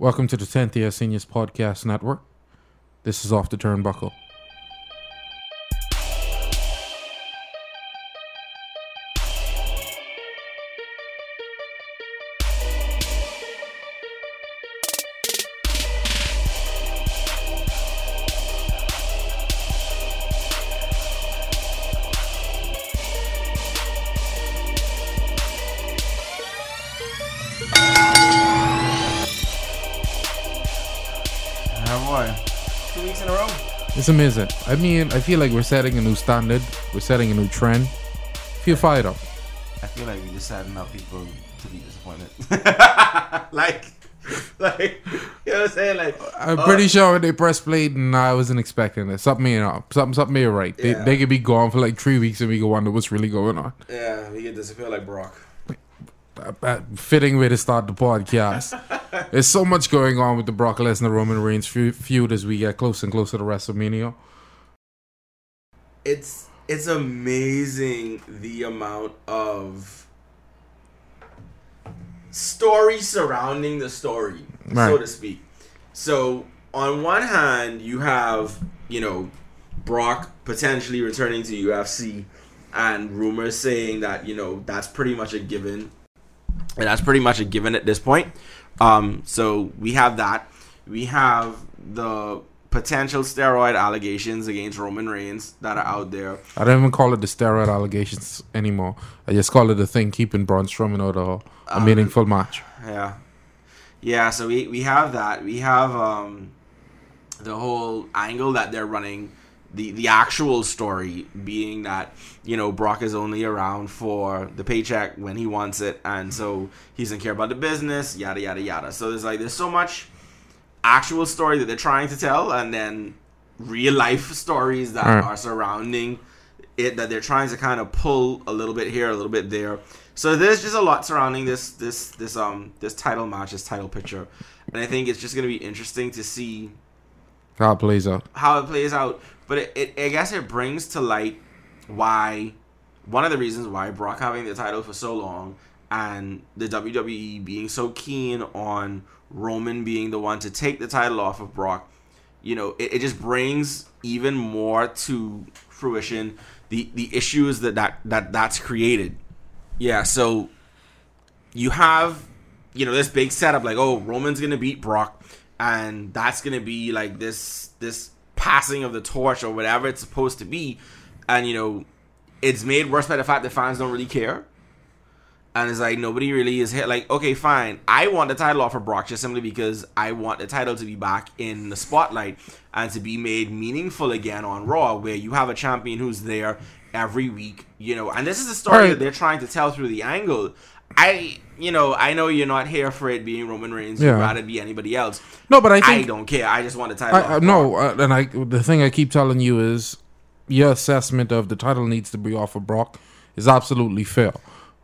Welcome to the 10th Year Seniors Podcast Network. This is Off the Turnbuckle. Amazing. I mean, I feel like we're setting a new standard. We're setting a new trend. Feel fired up. I feel like we just had enough people to be disappointed. like, like, you know what I'm saying? Like, I'm uh, pretty sure when they press play, nah, I wasn't expecting it. Something ain't up. Something, something ain't right. They, Yeah. they could be gone for like three weeks and we go wonder what's really going on. Yeah, we get disappear like Brock. Fitting way to start the podcast. There's so much going on with the Brock Lesnar Roman Reigns feud as we get closer and closer to WrestleMania. It's it's amazing the amount of story surrounding the story, so to speak. So on one hand, you have you know Brock potentially returning to UFC, and rumors saying that you know that's pretty much a given, and that's pretty much a given at this point. Um, so we have that. We have the potential steroid allegations against Roman Reigns that are out there. I don't even call it the steroid allegations anymore. I just call it the thing keeping Braun Strowman out of a Um, meaningful match. Yeah, yeah. So we we have that. We have um the whole angle that they're running. The, the actual story being that you know Brock is only around for the paycheck when he wants it, and so he doesn't care about the business, yada yada yada. So there's like there's so much actual story that they're trying to tell, and then real life stories that Right. are surrounding it that they're trying to kind of pull a little bit here, a little bit there. So there's just a lot surrounding this this this um this title match, this title picture, and I think it's just gonna be interesting to see How it plays out. how it plays out. But it, it I guess it brings to light why one of the reasons why Brock having the title for so long and the WWE being so keen on Roman being the one to take the title off of Brock, you know, it, it just brings even more to fruition the the issues that that, that that's created. Yeah, so you have you know this big setup like oh Roman's gonna beat Brock and that's gonna be like this this passing of the torch or whatever it's supposed to be. And you know it's made worse by the fact that fans don't really care. And it's like nobody really is hit like okay fine. I want the title off of Brock just simply because I want the title to be back in the spotlight and to be made meaningful again on Raw where you have a champion who's there every week you know. And this is the story Right. that they're trying to tell through the angle I you know I know you're not here for it being Roman Reigns Yeah. you'd rather be anybody else No, but I I, think don't care I just want the title I, I, no, uh, and I the thing I keep telling you is your assessment of the title needs to be off of Brock is absolutely fair.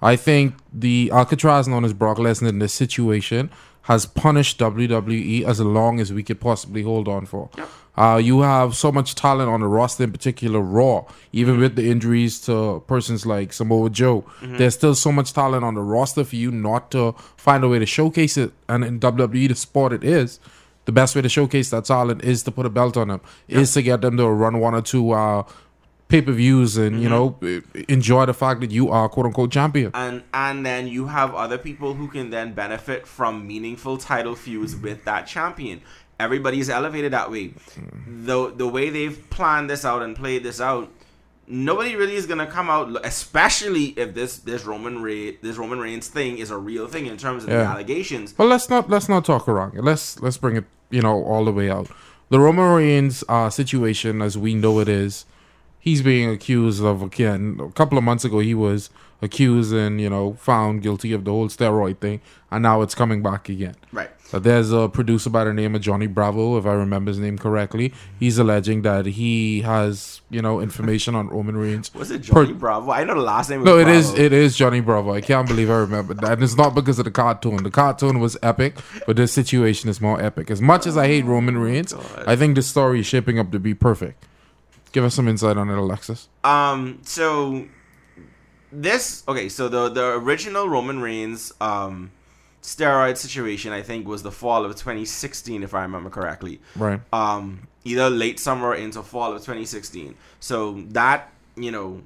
I think the Alcatraz known as Brock Lesnar in this situation has punished WWE as long as we could possibly hold on for. Uh, you have so much talent on the roster, in particular Raw. Even with the injuries to persons like Samoa Joe, there's still so much talent on the roster for you not to find a way to showcase it. And in WWE, the sport it is, the best way to showcase that talent is to put a belt on them, is to get them to run one or two uh, pay per views and, you know, enjoy the fact that you are quote unquote champion. and and then you have other people who can then benefit from meaningful title feuds with that champion. Everybody's elevated that way. The the way they've planned this out and played this out, nobody really is gonna come out, especially if this this Roman Re- this Roman Reigns thing is a real thing in terms of the allegations. But let's not let's not talk around. it. Let's let's bring it you know all the way out. The Roman Reigns uh, situation, as we know it is, he's being accused of again. A couple of months ago, he was accused and you know found guilty of the whole steroid thing, and now it's coming back again. Right. Uh, there's a producer by the name of Johnny Bravo, if I remember his name correctly. He's alleging that he has you know information on Roman Reigns. Was it Per- Johnny Bravo? I know the last name. Was No, it Bravo. is it is Johnny Bravo. I can't believe I remember that. And it's not because of the cartoon. The cartoon was epic, but this situation is more epic. As much as I hate Roman Reigns, I think this story is shaping up to be perfect. Give us some insight on it, Alexis. Um. So this okay. So the the original Roman Reigns um steroid situation, I think, was the fall of 2016, if I remember correctly. Right. Um, either late summer into fall of 2016. So that you know,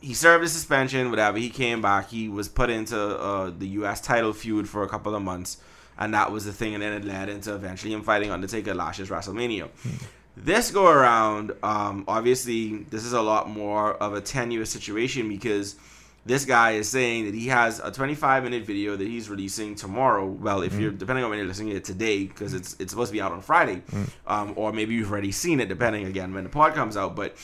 he served his suspension. Whatever. He came back. He was put into uh, the U.S. title feud for a couple of months, and that was the thing. And then it led into eventually him fighting Undertaker last year's WrestleMania. This go around, um, obviously, this is a lot more of a tenuous situation because this guy is saying that he has a 25 minute video that he's releasing tomorrow. Well, if you're depending on when you're listening to it today, because it's it's supposed to be out on Friday, um, or maybe you've already seen it, depending again when the pod comes out. But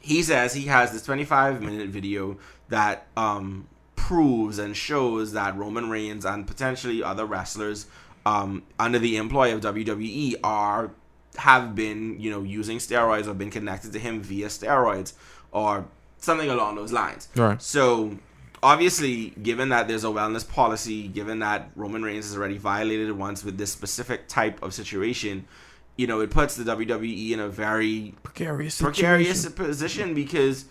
he says he has this 25 minute video that um, proves and shows that Roman Reigns and potentially other wrestlers um, under the employ of WWE are have been you know using steroids or been connected to him via steroids or something along those lines. Right. So obviously, given that there's a wellness policy, given that Roman Reigns has already violated it once with this specific type of situation, you know, it puts the WWE in a very Precarious. precarious situation. position because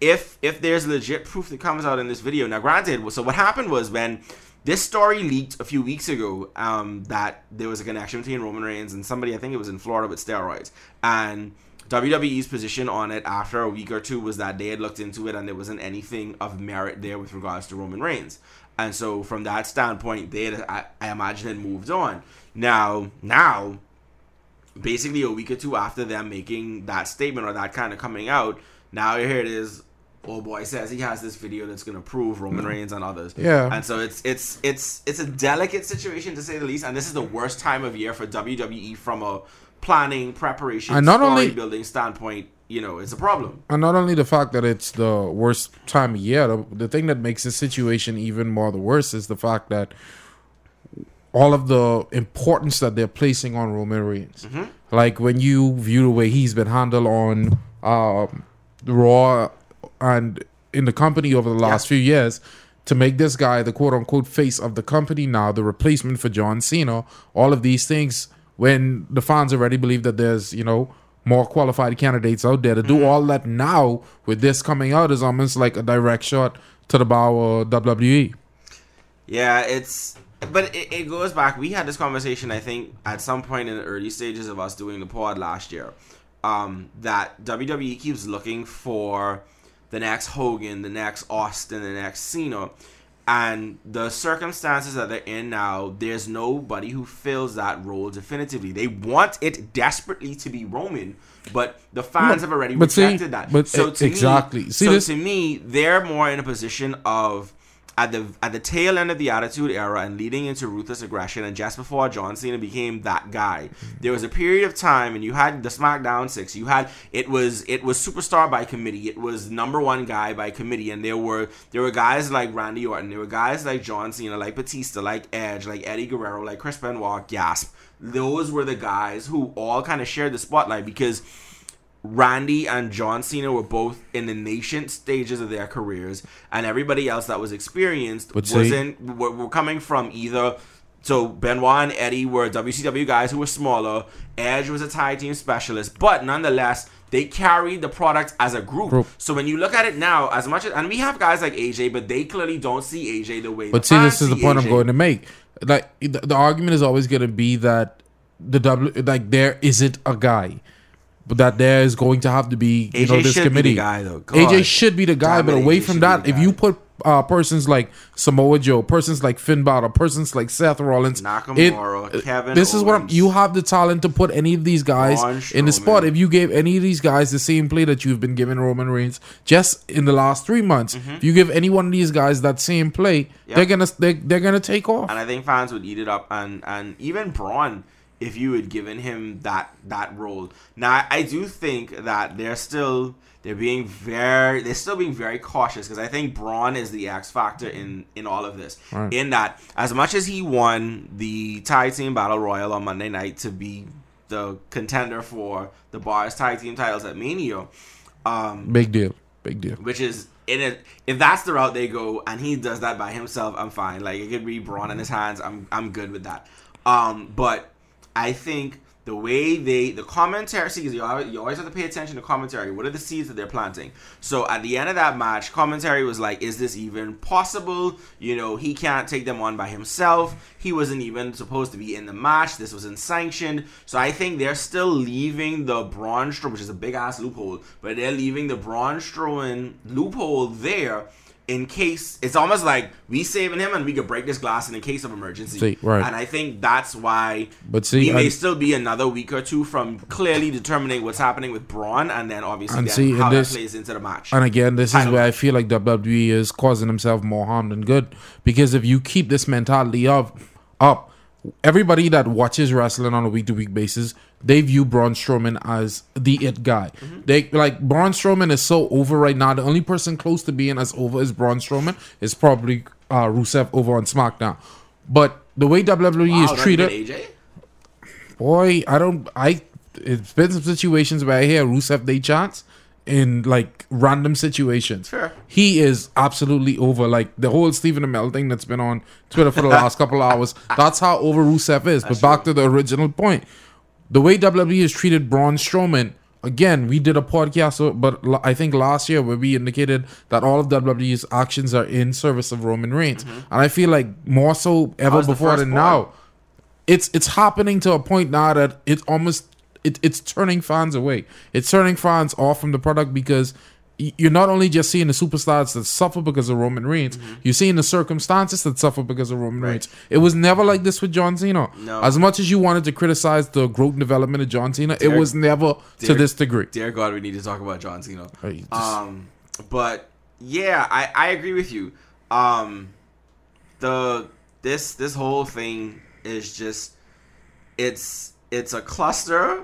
if if there's legit proof that comes out in this video, now granted, so what happened was when this story leaked a few weeks ago um, that there was a connection between Roman Reigns and somebody, I think it was in Florida with steroids, and WWE's position on it after a week or two was that they had looked into it and there wasn't anything of merit there with regards to Roman Reigns. And so from that standpoint, they had, I, I imagine, had moved on. Now, now, basically a week or two after them making that statement or that kind of coming out, now here it is. Oh boy says he has this video that's gonna prove Roman mm-hmm. Reigns and others. Yeah. And so it's it's it's it's a delicate situation to say the least, and this is the worst time of year for WWE from a planning, preparation, And not only- building standpoint. You know, it's a problem. And not only the fact that it's the worst time of year, the, the thing that makes the situation even more the worst is the fact that all of the importance that they're placing on Roman Reigns. Like when you view the way he's been handled on um, Raw and in the company over the last few years, to make this guy the quote unquote face of the company now, the replacement for John Cena, all of these things, when the fans already believe that there's, you know, more qualified candidates out there to do all that now with this coming out is almost like a direct shot to the bow of WWE. Yeah, it's but it, it goes back. We had this conversation, I think, at some point in the early stages of us doing the pod last year. Um, that WWE keeps looking for the next Hogan, the next Austin, the next Cena. And the circumstances that they're in now, there's nobody who fills that role definitively. They want it desperately to be Roman, but the fans have already but see- rejected that. but so to exactly. Me, See, so this- to me, they're more in a position of at the at the tail end of the Attitude Era and leading into ruthless aggression, and just before John Cena became that guy, there was a period of time, and you had the SmackDown Six. You had it was it was superstar by committee. It was number one guy by committee, and there were there were guys like Randy Orton, there were guys like John Cena, like Batista, like Edge, like Eddie Guerrero, like Chris Benoit. Gasp! Those were the guys who all kind of shared the spotlight because. Randy and John Cena were both in the nascent stages of their careers, and everybody else that was experienced But wasn't were, were coming from either. So Benoit and Eddie were WCW guys who were smaller. Edge was a tag team specialist, but nonetheless, they carried the product as a group. Group. So when you look at it now, as much as and we have guys like AJ, but they clearly don't see AJ the way. But see, this is the point I'm going to make. Like the, the argument is always going to be that the W, like there isn't a guy, that there is going to have to be you AJ know this should be the committee. guy, though. AJ should be the guy, but away AJ from should that, if you put uh, persons like Samoa Joe, persons like Finn Balor, persons like Seth Rollins, Nakamura, Kevin This is what I'm, Owens. you have the talent to put any of these guys Braun in the spot. Strowman. If you gave any of these guys the same play that you've been giving Roman Reigns just in the last three months, if you give any one of these guys that same play, Mm-hmm. They're gonna they, they're gonna take off. and I think fans would eat it up, and and even Braun, if you had given him that that role. Now I, do think that they're still they're being very they're still being very cautious because I think Braun is the X factor in in all of this. Right. In that, as much as he won the tag team battle royal on Monday night to be the contender for the Bar's tag team titles at Mania, um, Big deal, big deal. which is in it. If that's the route they go, and he does that by himself, I'm fine. Like it could be Braun in his hands. I'm I'm good with that. Um, but I think the way they the commentary see you always, you always have to pay attention to commentary. What are the seeds that they're planting? So at the end of that match commentary was like is this even possible? You know he can't take them on by himself. He wasn't even supposed to be in the match. This wasn't sanctioned. So i think they're still leaving the braun strowman which is a big ass loophole but they're leaving the braun strowman loophole there in case it's almost like we saving him and we could break this glass in a case of emergency. See, right. And I think that's why But see, we may I- still be another week or two from clearly determining what's happening with Braun and then obviously And then see, how that this- plays into the match. And again, this is Title where I feel like WWE is causing himself more harm than good. Because if you keep this mentality of up, everybody that watches wrestling on a week to week basis, they view Braun Strowman as the it guy. Mm-hmm. They like Braun Strowman is so over right now. The only person close to being as over as Braun Strowman is probably uh, Rusev over on SmackDown. But the way WWE Wow, is treated, AJ? boy, I don't. I it's been some situations where I hear Rusev they chants in like random situations. Sure. He is absolutely over. Like the whole Stephen Amell thing that's been on Twitter for the last couple of hours. That's how over Rusev is. but back to the original point, the way WWE has treated Braun Strowman. Again, we did a podcast, but I think last year where we indicated that all of WWE's actions are in service of Roman Reigns, and I feel like more so ever before than now it's it's happening to a point now that it's almost it, it's turning fans away. It's turning fans off from the product because you're not only just seeing the superstars that suffer because of Roman Reigns, you're seeing the circumstances that suffer because of Roman Reigns. It was never like this with John Cena. No. As much as you wanted to criticize the growth and development of John Cena, it was never to this degree. Dear God, we need to talk about John Cena. Just- Um, but yeah, I, I agree with you. Um, the this this whole thing is just it's it's a cluster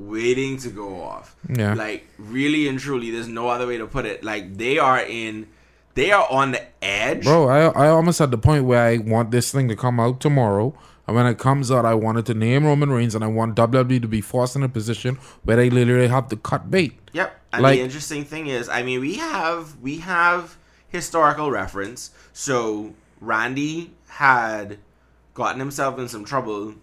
waiting to go off. Yeah. Like really and truly, there's no other way to put it. Like they are in, they are on the edge. Bro, I I almost at the point where I want this thing to come out tomorrow. And when it comes out, I wanted to name Roman Reigns and I want WWE to be forced in a position where they literally have to cut bait. Yep. And Like- the interesting thing is, I mean, we have we have historical reference. So Randy had gotten himself in some trouble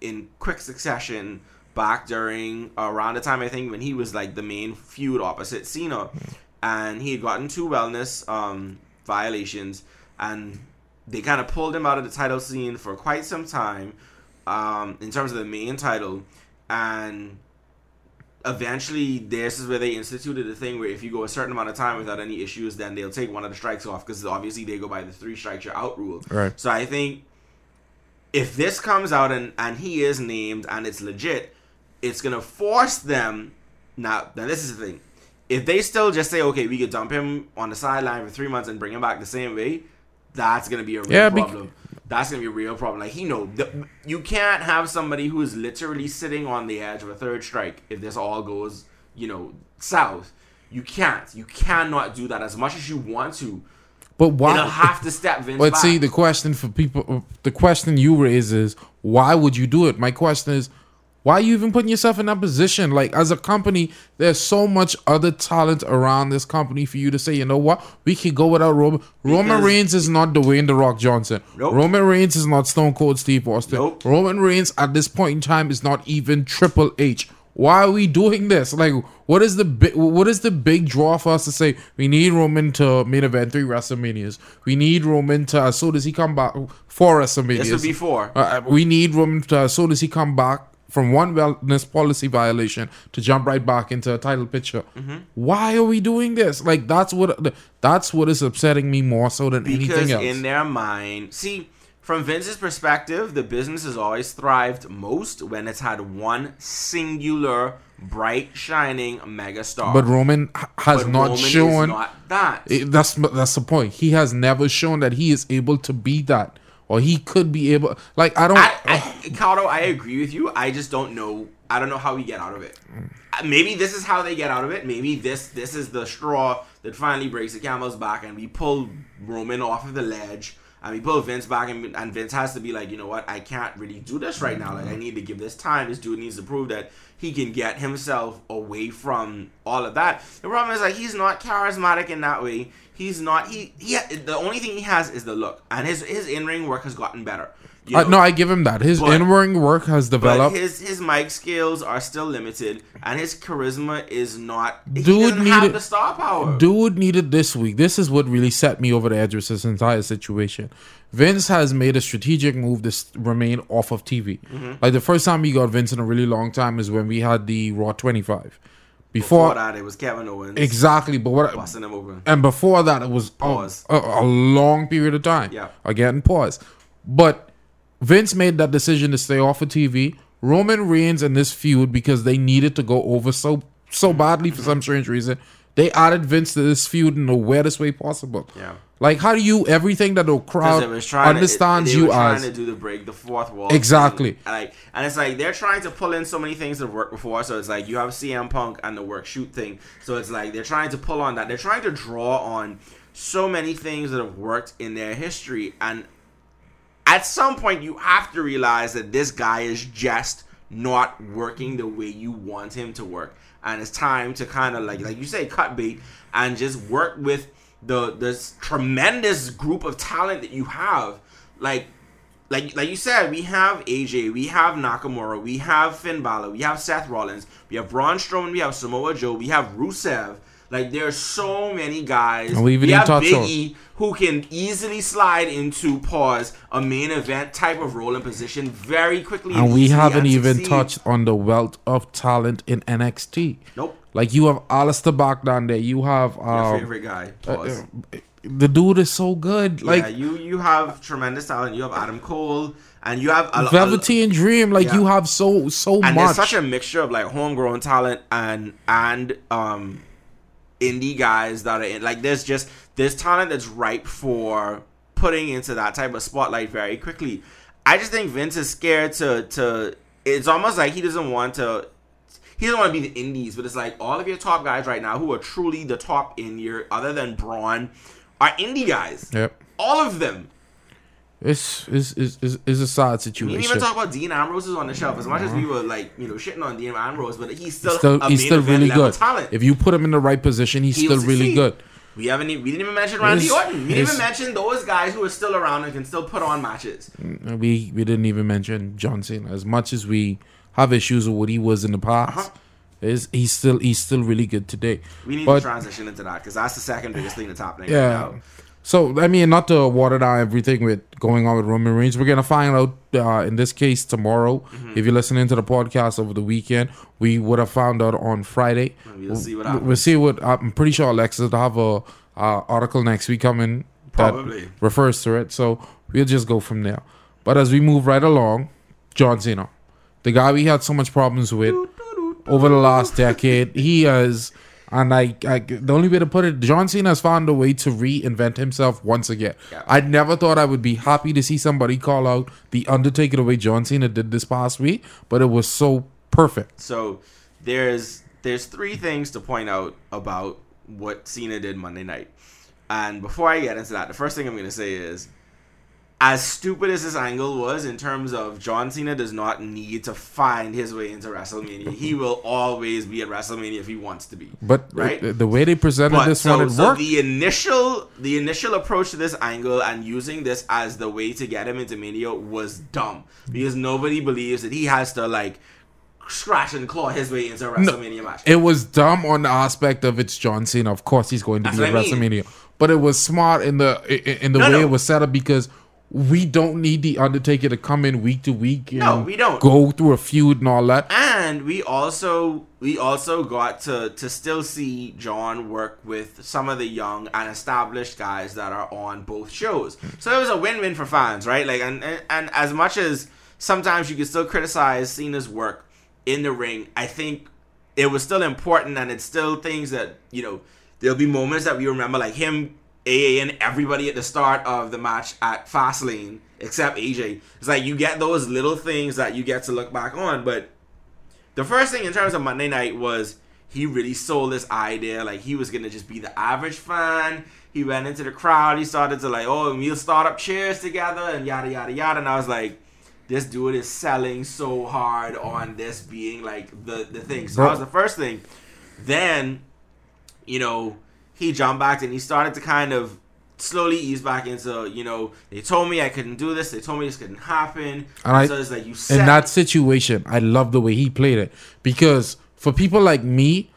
in quick succession back during around the time I think when he was like the main feud opposite Cena, and he had gotten two wellness um, violations, and they kind of pulled him out of the title scene for quite some time um, in terms of the main title, and eventually this is where they instituted the thing where if you go a certain amount of time without any issues then they'll take one of the strikes off because obviously they go by the three strikes you're out rule Right. so i think if this comes out and and he is named and it's legit it's gonna force them now now this is the thing if they still just say okay we could dump him on the sideline for three months and bring him back the same way that's gonna be a real Yeah, problem that's gonna be a real problem. Like he know the, you can't have somebody who is literally sitting on the edge of a third strike if this all goes, you know, south. You can't. You cannot do that as much as you want to. But why? It'll have to step Vince But back. see, the question for people, the question you raise is, why would you do it? My question is, why are you even putting yourself in that position? Like, as a company, there's so much other talent around this company for you to say, you know what, we can go without Roman. Roman Reigns is not Dwayne The Rock Johnson. Nope. Roman Reigns is not Stone Cold Steve Austin. Nope. Roman Reigns at this point in time is not even Triple H. Why are we doing this? Like, what is the big? What is the big draw for us to say we need Roman to main event three WrestleManias? We need Roman to as soon as he come back four WrestleManias. this would be four. Uh, we need Roman to, as soon as he come back from one wellness policy violation to jump right back into a title picture. Mm-hmm. Why are we doing this? Like that's what that's what is upsetting me more so than because anything else. in their mind, see, from Vince's perspective, the business has always thrived most when it's had one singular, bright, shining megastar. but Roman has But not Roman is shown. not that. it- that's that's the point. He has never shown that he is able to be that, or he could be able. Like I don't. I, I, I agree with you. I just don't know. I don't know how we get out of it. Uh, Maybe this is how they get out of it. Maybe this this is the straw that finally breaks the camel's back, and we pull Roman off of the ledge, and we pull Vince back, and, and Vince has to be like, you know what? I can't really do this right now. Like, I need to give this time. This dude needs to prove that he can get himself away from all of that. The problem is like he's not charismatic in that way. He's not. He yeah. The only thing he has is the look, and his his in ring work has gotten better. You Uh, no, I give him that. His But- in-ring work has but developed. his his mic skills are still limited, and his charisma is not. he Dude needed- the star power. Dude needed this week. This is what really set me over the edge with this entire situation. Vince has made a strategic move to remain off of TV. Mm-hmm. Like the first time we got Vince in a really long time is when we had the Raw 25. Before Before, that, it was Kevin Owens exactly, but what busting him open. and before that it was a, Pause. a, a long period of time. Yeah. Again, pause. But Vince made that decision to stay off of TV. Roman Reigns and this feud because they needed to go over so so badly for some strange reason. They added Vince to this feud in the weirdest way possible. Yeah. Like how do you everything that the crowd understands to, it, you were trying as to do the break the fourth wall. Exactly. thing. Like and it's like they're trying to pull in so many things that have worked before. So it's like you have CM Punk and the work shoot thing. So it's like they're trying to pull on that. They're trying to draw on so many things that have worked in their history. And at some point you have to realize that this guy is just not working the way you want him to work. And it's time to kind of like like you say cut bait and just work with the this tremendous group of talent that you have like like like you said, we have AJ, we have Nakamura, we have Finn Balor, we have Seth Rollins, we have Braun Strowman, we have Samoa Joe, we have Rusev. Like there's so many guys. And we even we have touch Big on- E who can easily slide into pause a main event type of role and position very quickly. and we easily haven't and even touched on the wealth of talent in NXT. Nope. Like you have Aleister Black down there. You have Your um, favorite guy. uh, uh, the dude is so good. Like yeah, you you have tremendous talent. You have Adam Cole, and you have a, Velveteen Dream. Like Yeah. you have so so and much. there's such a mixture of like homegrown talent and and um indie guys that are in like there's just there's talent that's ripe for putting into that type of spotlight very quickly. I just think Vince is scared to to it's almost like he doesn't want to he doesn't want to be the indies, but it's like all of your top guys right now who are truly the top in your other than Braun are indie guys. yep. All of them. It's is is is is a sad situation. We didn't even talk about Dean Ambrose is on the shelf as much as we were like, you know, shitting on Dean Ambrose, but he's still, still, a he's still really good. talent. If you put him in the right position, he's He'll still really good. We haven't. e- We didn't even mention Randy His- Orton. We didn't even mention those guys who are still around and can still put on matches. Uh, We we didn't even mention John Cena. As much as we have issues with what he was in the past, Uh-huh. is he's still he's still really good today. We need But- to transition into that because that's the second biggest thing that's happening right Yeah. now. So I mean, not to water down everything with going on with Roman Reigns, we're gonna find out uh, in this case tomorrow. Mm-hmm. If you're listening to the podcast over the weekend, we would have found out on Friday. We'll see what We'll see what I'm pretty sure Alexis will have a uh, article next week coming Probably. that refers to it. So we'll just go from there. But as we move right along, John Cena, the guy we had so much problems with over the last decade, he has. And I, I, the only way to put it, John Cena has found a way to reinvent himself once again. Yeah. I never thought I would be happy to see somebody call out the Undertaker the way John Cena did this past week, but it was so perfect. So there's there's three things to point out about what Cena did Monday night. And before I get into that, the first thing I'm gonna say is as stupid as this angle was in terms of John Cena does not need to find his way into WrestleMania. He will always be at WrestleMania if he wants to be. But uh, Right. the, the way they presented But this so, one, it so worked. the initial the initial approach to this angle and using this as the way to get him into Mania was dumb because nobody believes that he has to like scratch and claw his way into a WrestleMania match. It was dumb on the aspect of it's John Cena. Of course, he's going to That's be at I mean. WrestleMania, but it was smart in the in, in the No, way no. it was set up because we don't need the Undertaker to come in week to week. No, we don't. go through a feud and all that. and we also we also got to to still see John work with some of the young and established guys that are on both shows. So it was a win-win for fans, right? Like and and, and as much as sometimes you can still criticize Cena's work in the ring, I think it was still important and it's still things that, you know, there'll be moments that we remember like him AA and everybody at the start of the match at Fastlane except AJ. It's like you get those little things that you get to look back on, but the first thing in terms of Monday night was he really sold this idea like he was gonna just be the average fan. He went into the crowd, he started to like, oh, we'll start up chairs together and yada yada yada. And I was like, this dude is selling so hard on this being like the the thing. So that was the first thing. Then, you know, he jumped back and he started to kind of slowly ease back into you know they told me I couldn't do this. They told me this couldn't happen. And I- so it's like you said in that situation, I love the way he played it because for people like me,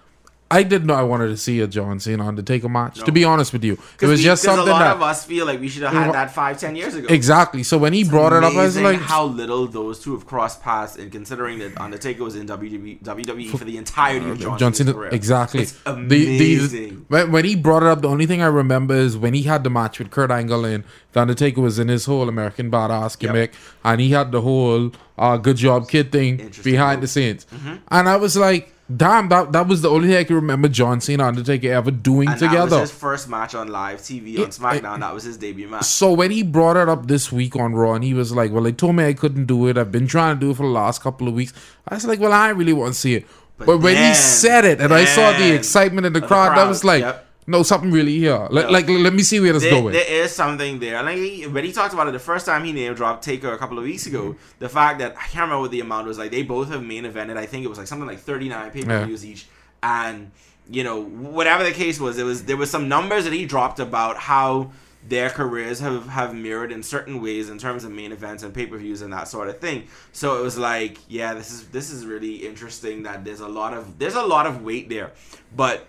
I didn't know I wanted to see a John Cena Undertaker match. To be honest with you, it was we- just something a lot that of us feel like we should have had that five ten years ago. exactly. So when he brought it up, I was like, how little those two have crossed paths, and considering that Undertaker was in WWE, WWE for the entirety of John, John Cena's Cena, career. exactly. It's The- the- amazing. when, when he brought it up, the only thing I remember is when he had the match with Kurt Angle and The Undertaker was in his whole American Badass Yep. gimmick, and he had the whole uh, "Good Job Kid" thing behind move. the scenes, Mm-hmm. and I was like, "Damn, that that was the only thing I can remember John Cena Undertaker ever doing and that together." was his first match on live TV on It- SmackDown. that was his debut match. So when he brought it up this week on Raw, and he was like, "Well, they told me I couldn't do it. I've been trying to do it for the last couple of weeks." I was like, "Well, I really want to see it." But, But when he said it, and I saw the excitement in the of the crowd, I was like, yep. "No, something really here. Let, Yep. Like, let me see where this There, going." there is something there. Like he, when he talked about it the first time he name dropped Taker a couple of weeks ago, mm-hmm. the fact that I can't remember what the amount was. Like they both have main evented. I think it was like something like thirty nine pay per views each, and you know whatever the case was, it was there was some numbers that he dropped about how their careers have have mirrored in certain ways in terms of main events and pay per views and that sort of thing. So it was like, yeah, this is this is really interesting. That there's a lot of there's a lot of weight there, but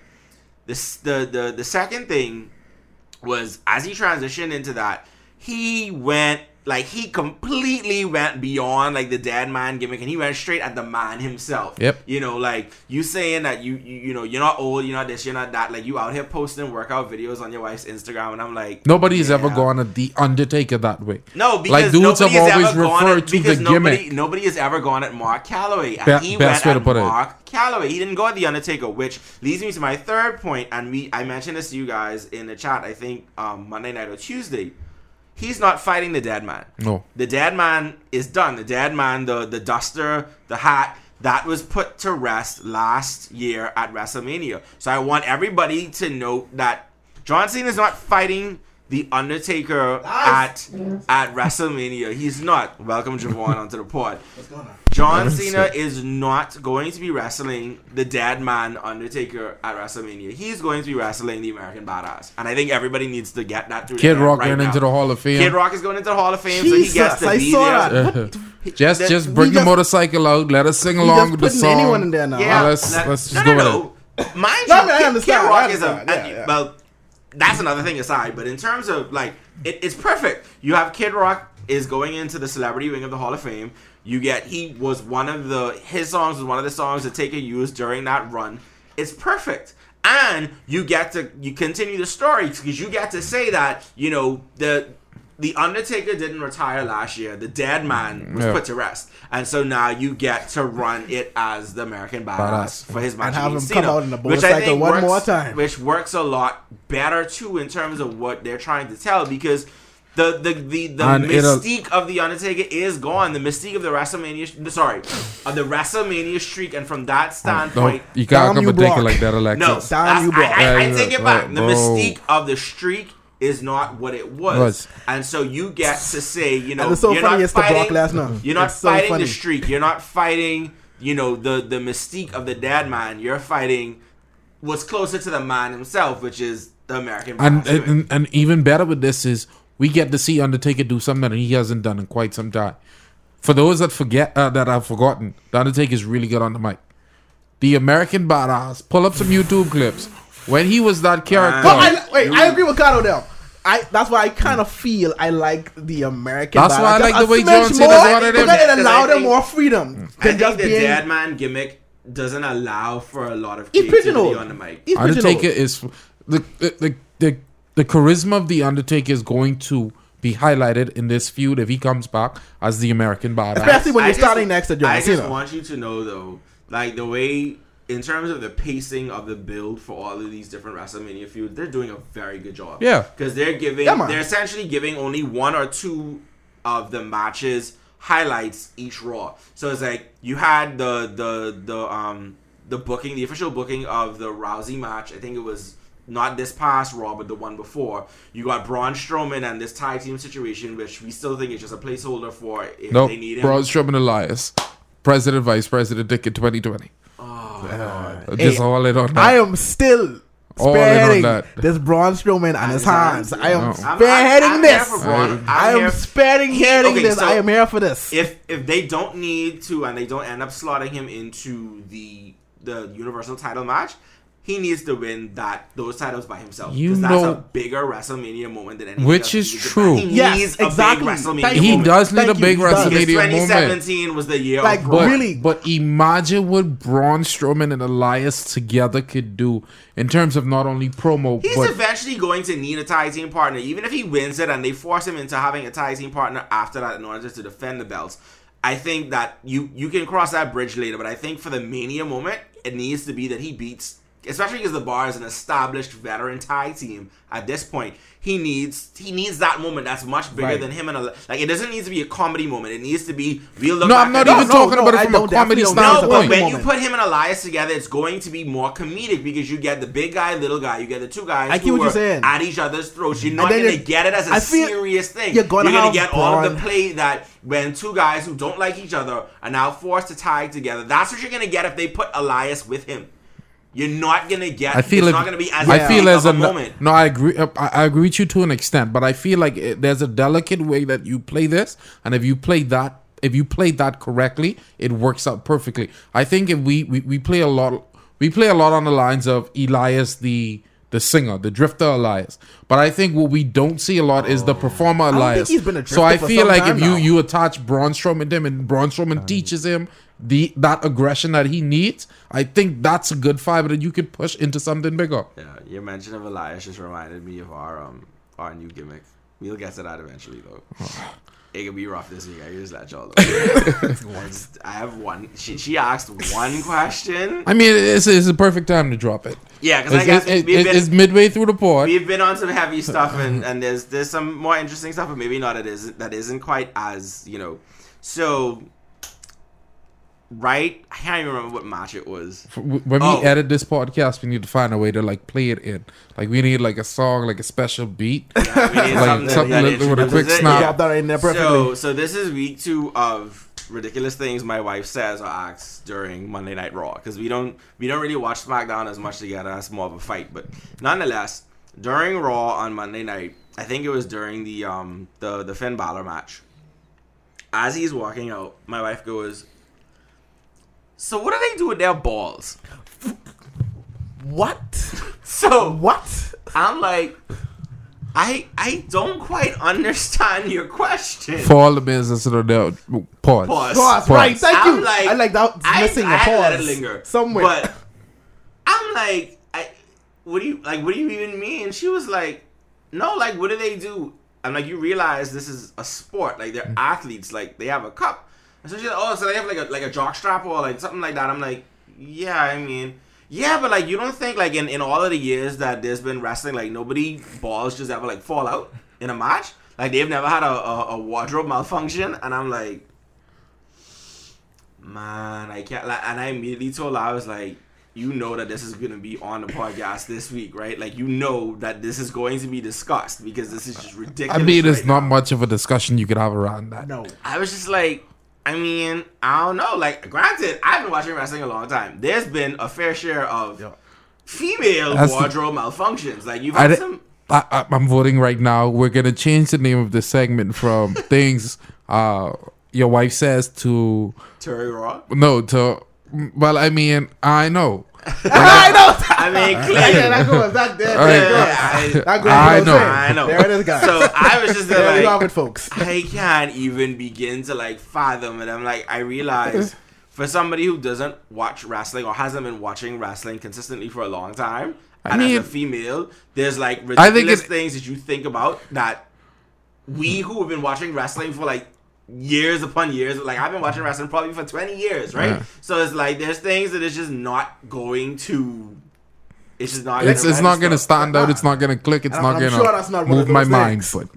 this the the the second thing was as he transitioned into that, he went like he completely went beyond like the dead man gimmick and he went straight at the man himself. Yep. You know, like you saying that you you, you know you're not old, you're not this, you're not that. Like you out here posting workout videos on your wife's Instagram, and I'm like, Nobody's ever gone at the Undertaker that way. No, because Like, dudes nobody have always referred at, to the nobody, gimmick. nobody has ever gone at Mark Calaway. And Be- he best went way to at put it. Mark Calaway. He didn't go at the Undertaker, which leads me to my third point, and we I mentioned this to you guys in the chat. I think um, Monday night or Tuesday. He's not fighting the dead man. No. The dead man is done. The dead man, the the duster, the hat, that was put to rest last year at WrestleMania. So I want everybody to note that John Cena is not fighting the Undertaker at at WrestleMania. He's not. Welcome Javon onto the pod. John Cena is not going to be wrestling the dead man Undertaker at WrestleMania. He's going to be wrestling the American Badass, and I think everybody needs to get that through. Kid their Rock right getting now. into the Hall of Fame. Kid Rock is going into the Hall of Fame, so he gets Jesus, to I be saw there. that. just that- just bring the just- motorcycle out. Let us sing along with the song. anyone in there now. Yeah, let's- let- let's no, just no, go no. Mind No, you, I mean, I Kid- understand, Kid I Rock is a yeah, yeah. well. That's another thing aside, but in terms of like, it, it's perfect. You have Kid Rock is going into the celebrity wing of the Hall of Fame. You get he was one of the his songs was one of the songs that Taker used during that run. It's perfect. And you get to you continue the story because you get to say that you know the the Undertaker didn't retire last year. The dead man mm, was Yeah. put to rest, and so now you get to run it as the American Badass, Badass. for his match And have against him come out in a which I think one works, more time. which works a lot better too in terms of what they're trying to tell because. The the the, the And mystique of the Undertaker is gone. The mystique of the WrestleMania, sorry, of the WrestleMania streak, and from that oh, No, standpoint, you can't come you, and take it like that, Alexis. no, Damn you, Brock. I, I, I take it yeah, back. The mystique of the streak is not what it was, Was. and so you get to say, you know, so you're not fighting, You're not It's so fighting funny. the streak. You're not fighting, you know, the the mystique of the dead man. You're fighting what's closer to the man himself, which is the American. and, and and even better with this is we get to see Undertaker do something that he hasn't done in quite some time. For those that forget uh, that have forgotten, the Undertaker is really good on the mic. The American Badass. Pull up some YouTube clips when he was that ah. character. But I, wait, I agree with Carlo there. I that's why I kind of hmm. feel I like the American. That's why I Badass. like A the way smidge John Cena's more, wanted him. Because it Because I allowed them more freedom hmm. I than think just the being. dead man gimmick doesn't allow for a lot of He's creativity pigeonholed. on the mic. He's Undertaker is the the, the the the charisma of the Undertaker is going to be highlighted in this feud if he comes back as the American Badass. Especially when I you're just- starting next to John I just want you to know though, like the way in terms of the pacing of the build for all of these different WrestleMania feuds, they're doing a very good job. Yeah. because they're giving yeah, they're essentially giving only one or two of the matches highlights each Raw. So it's like you had the the the um the booking, the official booking of the Rousey match. I think it was. Not this past Raw, but the one before. You got Braun Strowman and this tag team situation, which we still think is just a placeholder for if Nope. they need him. Braun Strowman Elias. President, Vice President Dick in 2020. Oh, God. Just Hey, all in on that. I am still all spearheading this Braun Strowman and his his hands. hands. I am No. I'm- spearheading I'm- I'm here this. for I'm I am spearheading He- heading okay, this. so- I am here for this. if if they don't need to and they don't end up slotting him into the the universal title match he needs to win that those titles by himself You 'Cause that's know- a bigger WrestleMania moment than anything Which else is he needs to- true. He Yes, needs a exactly. big WrestleMania Thank He moment. does need Thank a big He does. Because WrestleMania moment. 2017 was the year Like, of But, Really? but imagine what Braun Strowman and Elias together could do in terms of not only promo, He's but eventually going to need a tag team partner, even if he wins it and they force him into having a tag team partner after that in order to defend the belts. I think that you you can cross that bridge later, but I think for the Mania moment, it needs to be that he beats, especially because the Bar is an established veteran tag team at this point. He needs he needs that moment that's much bigger Right. than him and a, like it doesn't need to be a comedy moment. It needs to be we'll no, back I'm not even no, talking no, about I it from a don't- comedy standpoint. no, but when moment. you put him and Elias together, it's going to be more comedic because you get the big guy, little guy. You get the two guys I get who what you're are saying. at each other's throats. You're not going to get it as a serious thing. you're gonna gonna get all of the play that when two guys who don't like each other are now forced to tag together. That's what you're going to get if they put Elias with him. You're not going to get. I feel it's it, not going to be as I feel as a a moment. no. I agree. uh, I, I agree with you to an extent, but I feel like it, there's a delicate way that you play this, and if you play that, if you play that correctly, it works out perfectly. I think if we we, we play a lot, we play a lot on the lines of Elias the the singer, the drifter Elias. But I think what we don't see a lot is the performer don't Elias. think he's been a so I drifter for feel some like time if you now. you attach Braun Strowman to him and Braun Strowman teaches him the that aggression that he needs, I think that's a good fiber that you could push into something bigger. Yeah, your mention of Elias just reminded me of our um our new gimmick. We'll get to that eventually though. it could be rough this week. I just let y'all know. I have one. She, she asked one question. I mean, it's, it's a perfect time to drop it. Yeah, because I guess it's, we've, it's, it's been, midway through the pod. we've been on some heavy stuff and, and there's there's some more interesting stuff, but maybe not. It isn't that isn't quite as you know. So, right? I can't even remember what match it was. When we Oh. edit this podcast, we need to find a way to like play it in. Like we need like a song, like a special beat. Yeah, we need Like something, something that little with a quick snap. You got that in there perfectly. So, so this is week two of ridiculous things my wife says or acts during Monday Night Raw because we don't we don't really watch SmackDown as much together. That's more of a fight, but nonetheless, during Raw on Monday night, I think it was during the um the the Finn Balor match. As he's walking out, my wife goes. So what do they do with their balls? what? So What? I'm like, I I don't quite understand your question. For all the business that are there, pause. Pause. Pause. Pause. Right. Thank I'm you. like- I like that. I, missing I a had to let it linger somewhere. But I'm like, I, what do you like? What do you even mean? She was like, no, like, what do they do? I'm like, you realize this is a sport. Like, they're mm. athletes. Like, they have a cup. And so she's like, oh, so they have like a like a jock strap or like something like that. I'm like, yeah, I mean. Yeah, but like you don't think like in, in all of the years that there's been wrestling, like nobody balls just ever like fall out in a match. Like they've never had a, a, a wardrobe malfunction, and I'm like, man, I can't. Like, and I immediately told her I was like, you know that this is gonna be on the podcast this week, right? Like you know that this is going to be discussed because this is just ridiculous. I mean, there's right not now. much of a discussion you could have around that. no. I was just like, I mean, I don't know. Like, granted, I've been watching wrestling a long time. There's been a fair share of Yeah. female That's the- wardrobe malfunctions. Like you've I had di- some. I, I, I'm voting right now. We're gonna change the name of the segment from things uh, your wife says to Terry Raw. no to. Well, I mean, I know. I know. I mean, Yeah, that goes. That there. All there right. it goes. I, That goes. I know. I know. There it is, guys. So I was just there we there have like, it, folks. I can't even begin to like fathom it. I'm like, I realize for somebody who doesn't watch wrestling or hasn't been watching wrestling consistently for a long time, I and mean- as a female, there's like I think ridiculous it- things that you think about that we who have been watching wrestling for like years upon years, like I've been watching wrestling probably for 20 years, right? Yeah. So it's like there's things that is just not going to. It's just not. It's gonna it's not gonna stand out. It's not gonna click. It's And not gonna sure that's not one move my those mind. things. But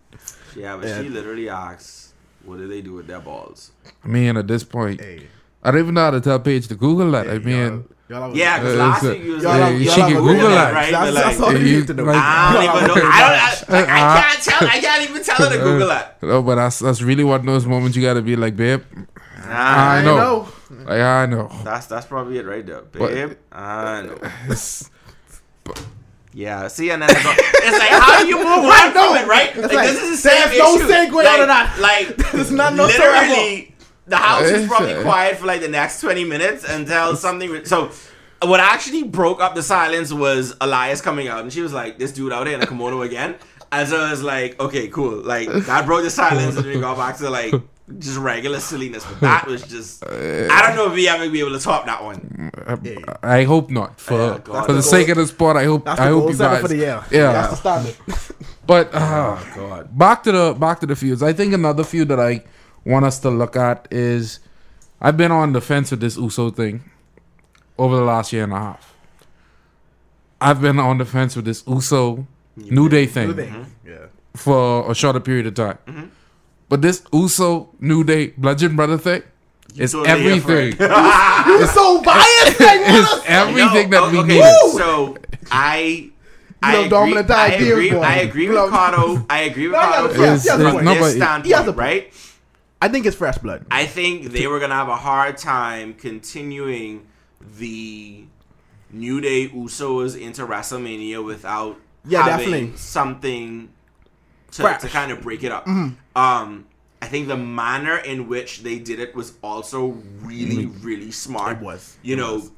Yeah, but Yeah. she literally asks, "What do they do with their balls?" I mean, at this point, Hey. I don't even know how to tell Paige to Google that. I mean, Y'all Yeah, because Uh, last it's week you was y'all like, have- she y'all can Google good that. right? That's, But that's all you You- need to know. like- I don't even know. I don't. match. I, I Uh, can't tell. I can't even tell her to Google that. no, but that's that's really one of those moments you gotta be like, babe. I I know. know. Like I know. that's that's probably it right there, But- babe. I know. It's- Yeah, see, and then it's like, it's like how do you move on Right, no. from it, right? Like, like, this is the same there's no segue like, out of that. Like, There's not no literally, the house is probably uh, quiet for like the next twenty minutes until something. So, what actually broke up the silence was Elias coming out, and she was like, "This dude out here in a kimono again." And so was like, okay, cool. Like that broke the silence, and we got back to like just regular silliness. But that was just, I don't know if we ever be able to top that one. I hope not. For Yeah, God. for the the sake of the sport, I hope That's I hope goal you guys. for the year. Yeah. That's the standard. But uh, God. back to the back to the feuds. I think another feud that I want us to look at is I've been on the fence with this Uso thing over the last year and a half. I've been on the fence with this Uso New Day thing New thing. Yeah. for a shorter period of time. Mm-hmm. But this Uso New Day Bludgeon Brother thing is totally here for everything. it. It's so biased. It's everything No, that we okay, needed. So I. I know, agree, I agree. I agree with know- Kato. I agree with No, yeah, from, he has a It's- no, this but- He standpoint, right? I think it's fresh blood. I think they were gonna have a hard time continuing the New Day Usos into WrestleMania without Yeah, having definitely. something to, to kind of break it up. Mm-hmm. Um, I think the manner in which they did it was also really, really smart. It was. You It know, was.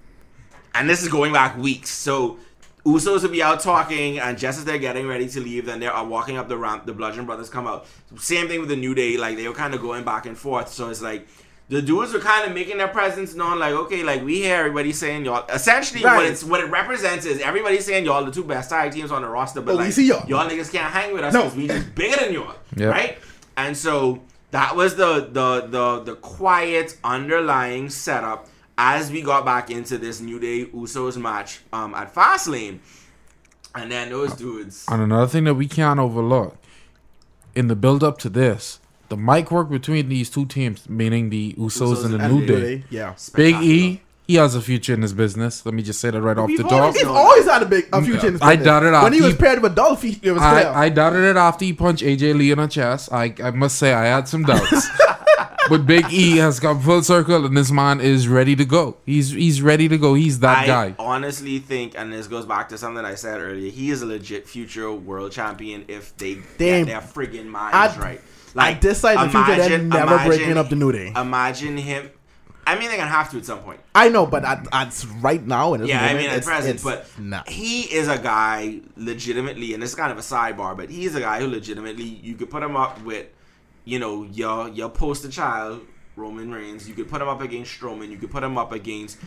and this is going back weeks. So Usos will be out talking, and just as they're getting ready to leave, then they're walking up the ramp. The Bludgeon Brothers come out. Same thing with the New Day. Like they were kind of going back and forth. So it's like the dudes were kind of making their presence known. Like okay, like we hear everybody saying y'all. Essentially, what it's what it represents is everybody saying y'all the two best tag teams on the roster, but But we like see y'all. y'all niggas can't hang with us No. we just bigger than y'all, Yep. right? And so that was the the the the quiet underlying setup as we got back into this New Day Usos match um, at Fastlane. And then those dudes, And another thing that we can't overlook in the build up to this, the mic work between these two teams, meaning the Usos, Usos and the and New the Day. Yeah. Big spectacular. E, he has a future in his business. Let me just say that right off We've the always top. He's No. always had a big a future in his business. I business. doubted When he was he- paired with Dolph, it was clear. I, I doubted it after he punched AJ Lee in the chest. I, I must say I had some doubts. but Big E has come full circle and this man is ready to go. He's he's ready to go. He's that I guy. honestly think, and this goes back to something I said earlier, he is a legit future world champion if they Damn. get their friggin' minds I- right. Like I decide the future they're never imagine- breaking up the New Day. Imagine him. I mean, they're gonna have to at some point. I know, but at, at right now in this Yeah, I mean at it's, present, it's but nah. he is a guy legitimately, and this is kind of a sidebar, but he's a guy who legitimately you could put him up with, you know, your your poster child Roman Reigns. You could put him up against Strowman. You could put him up against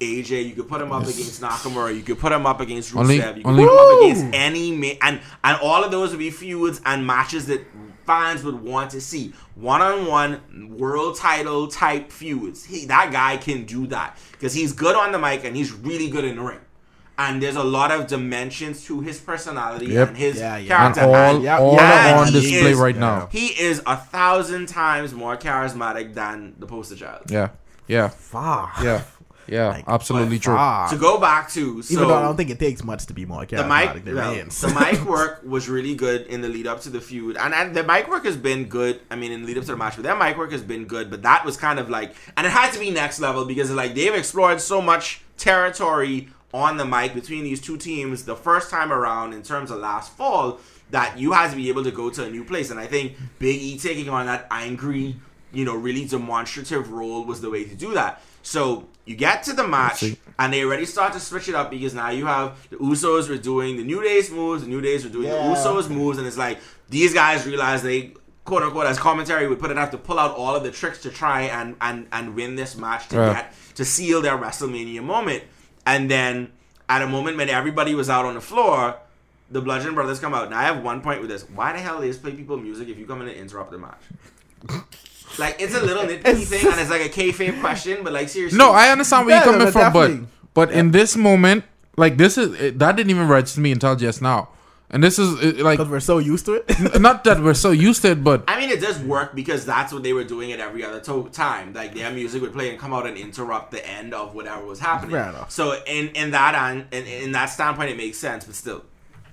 AJ. You could put him up against Nakamura. You could put him up against Rusev. Only- you could only- put him up against any ma- and and all of those would be feuds and matches that fans would want to see. One on one world title type feuds. He that guy can do that because he's good on the mic and he's really good in the ring. And there's a lot of dimensions to his personality Yep. and his Yeah, yeah. And character. all, and yeah, all yeah, are on display is- right now. he is a thousand times more charismatic than the poster child. Yeah. Yeah. Far. Yeah. Yeah. Like, absolutely true. Far. To go back to so Even though I don't think it takes much to be more the charismatic mic than well, the mic work was really good in the lead up to the feud and, and the mic work has been good i mean in the lead up to the match but their mic work has been good but that was kind of like and it had to be next level because like they've explored so much territory on the mic between these two teams the first time around in terms of last fall that you had to be able to go to a new place and i think big e taking on that angry you know really demonstrative role was the way to do that so you get to the match and they already start to switch it up because now you have the Usos were doing the New Day's moves, the New Days were doing Yeah. the Usos moves, and it's like these guys realize they quote unquote as commentary would put it have to pull out all of the tricks to try and and and win this match to Yeah. get to seal their WrestleMania moment. And then at a moment when everybody was out on the floor, the Bludgeon Brothers come out. Now I have one point with this. Why the hell they just play people music if you come in and interrupt the match? like it's a little nitpicky thing and it's like a kayfabe question, but like seriously. No, I understand where Yeah, you're coming no, from, definitely. but but in this moment, like this is it, that didn't even register me until just now, and this is like Because we're so used to it. not that we're so used to it, but I mean, it does work because that's what they were doing at every other to- time. Like their music would play and come out and interrupt the end of whatever was happening. Fair enough. So in in that an, in, in that standpoint, it makes sense. But still,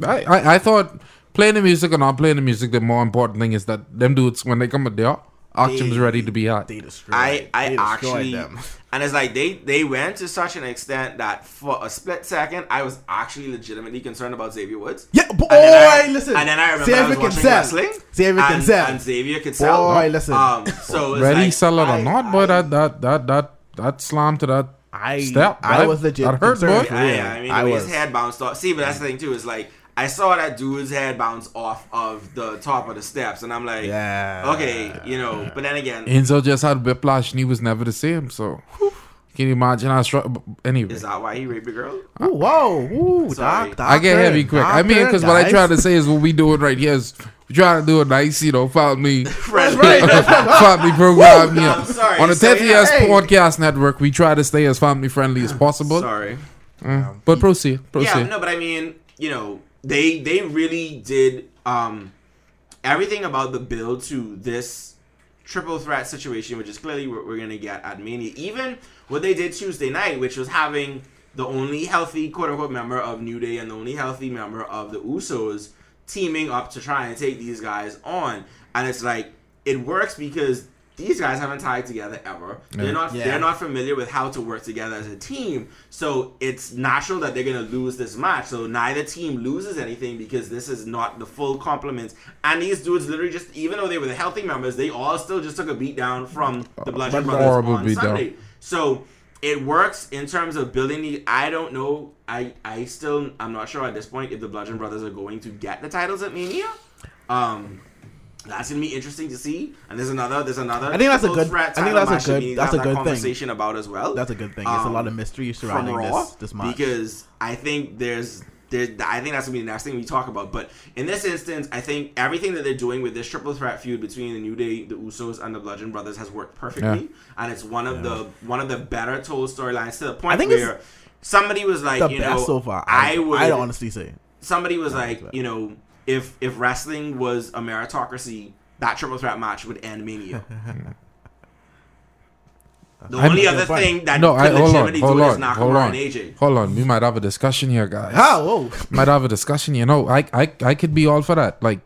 I, I I thought playing the music or not playing the music, the more important thing is that them dudes when they come up there Auction's They- ready to be hot. They destroyed. I I they destroyed actually them. and it's like they they went to such an extent that for a split second I was actually legitimately concerned about Xavier Woods. Yeah, boy, And then I, listen. And then I remember Xavier I was can watching sell. wrestling. Xavier can and, sell. And Xavier could sell. Boy, listen. Um, so it's Ready, like, sell it or not, boy. That that that that that slam to that I step. I that- was legit That hurt, concerned. boy. I, I mean, I the way was. his head bounced off. See, but that's the thing too. Is like I saw that dude's head bounce off of the top of the steps, and I'm like, Yeah. okay, you know. But then again, Enzo just had whiplash and he was never the same. So can you imagine how strong? Anyway, is that why he raped the girl? Ooh, whoa, ooh, Sorry. doc, I get heavy quick. I mean, because what I try to say is what we doing right here is we trying to do a nice, you know, family Friend, family program here I'm sorry. on the So, 10th yeah, hey. Podcast Network. We try to stay as family friendly as possible. Sorry. Uh, but proceed, Yeah, no, but I mean, you know, they they really did um everything about the build to this triple threat situation, which is clearly what we're gonna get at Mania. Even what they did Tuesday night, which was having the only healthy quote unquote member of New Day and the only healthy member of the Usos teaming up to try and take these guys on. And it's like it works because these guys haven't tied together ever. They're not Yeah. they're not familiar with how to work together as a team. So it's natural that they're gonna lose this match. So neither team loses anything because this is not the full complement. And these dudes literally just even though they were the healthy members, they all still just took a beat down from the Bludgeon Brothers Horrible on beat down. Sunday. So it works in terms of building the I don't know. I I still I'm not sure at this point if the Bludgeon Brothers are going to get the titles at Mania. Um that's gonna be interesting to see. And there's another there's another I think that's a good- threat I think that's a good- we need to that's a that good thing. conversation about as well. That's a good thing. It's a lot of Um, mystery surrounding Raw this this match. because I think there's there I think that's gonna be the next thing we talk about. But in this instance, I think everything that they're doing with this triple threat feud between the New Day, the Usos, and the Bludgeon Brothers has worked perfectly, and it's one of the one of the better told storylines to the point I think where somebody was like, you know, so far. I would I'd honestly say. somebody was like, you know, if if wrestling was a meritocracy, that triple threat match would end Mania. The I'm- only other point. thing that No, could I hold on, legitimately hold do it is on, Nakamura hold on, and AJ. hold on. We might have a discussion here, guys. Ah, whoa. Might have a discussion. You know, I I I could be all for that. Like,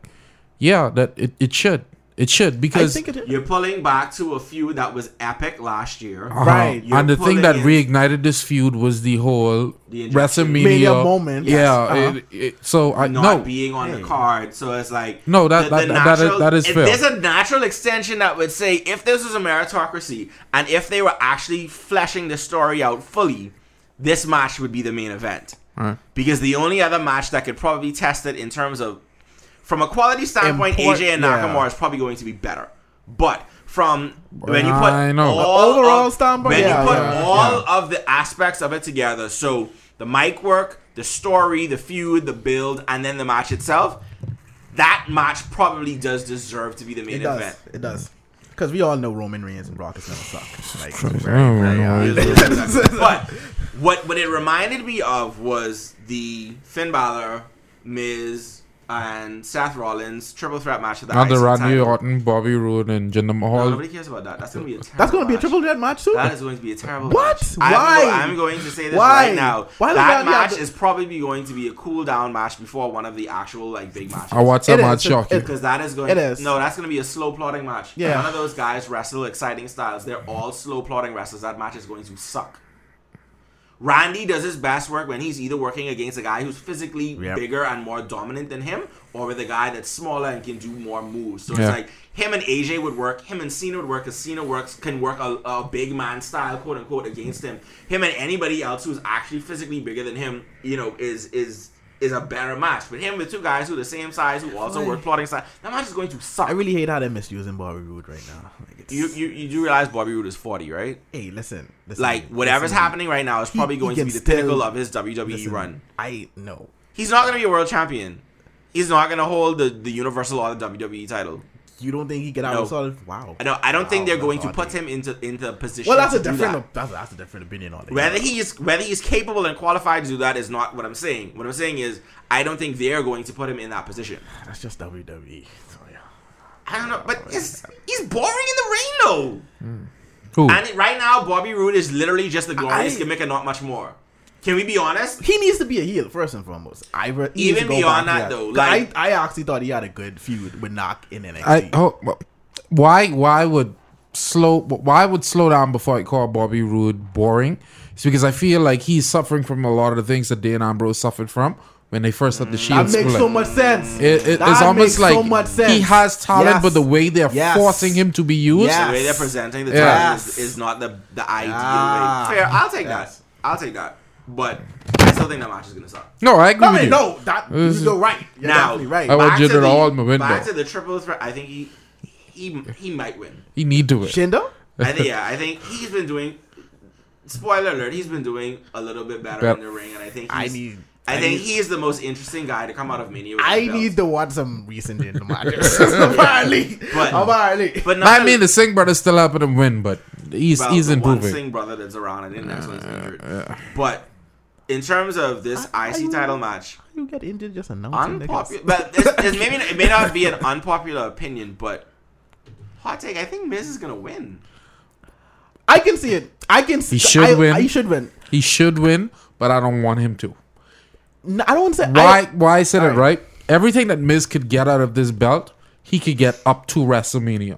yeah, that it, it should it should I because think it, You're pulling back to a feud that was epic last year. Uh-huh. Right. You're and the thing that pulling in- reignited this feud was the whole The injection. WrestleMania Mania moment. Yeah, uh-huh. it, it, so I not no. being on the card. So it's like No, that- that- that is- that is fair. There's a natural extension that would say if this was a meritocracy and if they were actually fleshing the story out fully, this match would be the main event. Alright. Because the only other match that could probably test it in terms of from a quality standpoint, Import- AJ and yeah. Nakamura is probably going to be better. But from when you put I know. all Overall of- standpoint, when yeah, you put yeah, all of the aspects of it together, so the mic work, the story, the feud, the build, and then the match itself, that match probably does deserve to be the main it does. event. It does. Because we all know Roman Reigns and Brock is gonna suck. Like, I very, don't very know. honest. but what what it reminded me of was the Finn Balor, Miz, and Seth Rollins triple threat match of the Not the IC Randy title. Orton, Bobby Roode, and Jinder No, Mahal. nobody cares about that. That's gonna be a terrible That's gonna be a triple threat match too. That is going to be a terrible What? match. Why? I'm, go- I'm going to say this Why? right now. Why would that that match out- is probably going to be a cool down match before one of the actual like big matches. I watched that It match is. shock because that is going. It is. No, that's going to be a slow plotting match. Yeah. None of those guys wrestle exciting styles. They're all slow plotting wrestlers. That match is going to suck. Randy does his best work when he's either working against a guy who's physically Yep. bigger and more dominant than him, or with a guy that's smaller and can do more moves. So Yeah. it's like him and AJ would work. Him and Cena would work because Cena works can work a, a big man style, quote unquote, against him. Him and anybody else who's actually physically bigger than him, you know, is is is a better match. But him with two guys who are the same size who also work plotting style, that match is going to suck. I really hate how they're misusing Bobby Roode right now. Like, you, you you do realize Bobby Roode is forty, right? hey, listen, listen Like whatever's listen. happening right now is probably he going to be the still- pinnacle of his WWE Listen, run. I know. He's not going to be a world champion. He's not going to hold the, the Universal or the WWE title. You don't think he get out No. of solid? Wow. I know. I don't think they're going to put him into into a position. Well, that's to a do different. that. That's, that's a different opinion on it. Whether he is whether he's capable and qualified to do that is not what I'm saying. What I'm saying is I don't think they're going to put him in that position. That's just WWE. So yeah. I don't know, but it's, he's boring in the ring though. Who? And right now, Bobby Roode is literally just the glorious I- gimmick and not much more. Can we be honest? He needs to be a heel first and foremost. I re- he Even needs to beyond that, to though, 'Cause like- I, I actually thought he had a good feud with Knock in NXT. I oh well, why why would slow why would slow down before I call Bobby Roode boring? It's because I feel like he's suffering from a lot of the things that Dean Ambrose suffered from when they first had the Shield. That shield makes split. so much sense. It- it- That it's almost makes like so much sense. he has talent, Yes. but the way they're Yes. forcing him to be used, Yes. The way they're presenting the Yeah. title is, is not the the ideal Ah. way. Fair, I'll take Yes. that. I'll take that. But I still think that match is gonna suck. no, I agree No, with I you. no, that This is- you're right. You're Now, definitely right. I want back you to to the, all my window. back to the triple threat. I think he he he might win. He need to win. Shindo? I think yeah. I think he's been doing. Spoiler alert: He's been doing a little bit better Bet- in the ring, and I think I he's, need. I, I think need- he's the most interesting guy to come out of Mania. with I the belt. need to watch some recent Jinder matches. apparently, But- apparently. but not I mean, the Singh brothers still helping him win, but he's well, he's the one improving. Singh brother that's around. I didn't actually injured. But in terms of this I- I IC would- title match, you get injured just announcing unpopular. But it's, it's maybe it may not be an unpopular opinion, but hot take. I think Miz is gonna win. I can see it. I can see. He should I, win. He should win. He should win, but I don't want him to. No, I don't want to say Why? I, why I said it Alright. right? Everything that Miz could get out of this belt, he could get up to WrestleMania.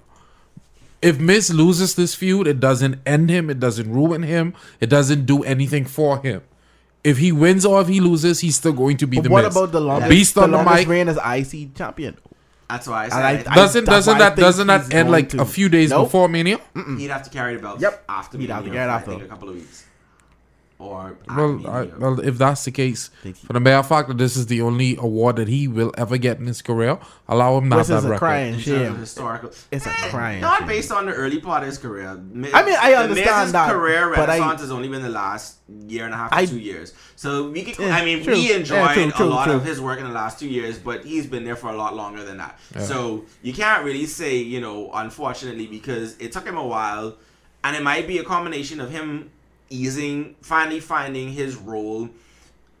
If Miz loses this feud, it doesn't end him. It doesn't ruin him. It doesn't do anything for him. If he wins or if he loses, he's still going to be But the what Miz. about the longest, beast the on the longest mic? reign as IC champion? That's why I said I- I, I- Doesn't that's doesn't that doesn't that end like to. a few days Nope. before Mania? he'd have to carry the belt. Yep. after He'd have to carry it after. I think a couple of weeks. Or Well, I, well, if that's the case, he- for the mere fact that this is the only award that he will ever get in his career, allow him to This have is that a record. crying in terms shame. historical. It's a crying Not shame. based on the early part of his career. I mean, I understand Miz's that, career but I- has only been the last year and a half, to I- two years. So we could. Yeah, I mean, true. we Yeah, enjoyed true, true, a lot true. of his work in the last two years, but he's been there for a lot longer than that. So you can't really say, you know, unfortunately, because it took him a while, and it might be a combination of him easing, finally finding his role.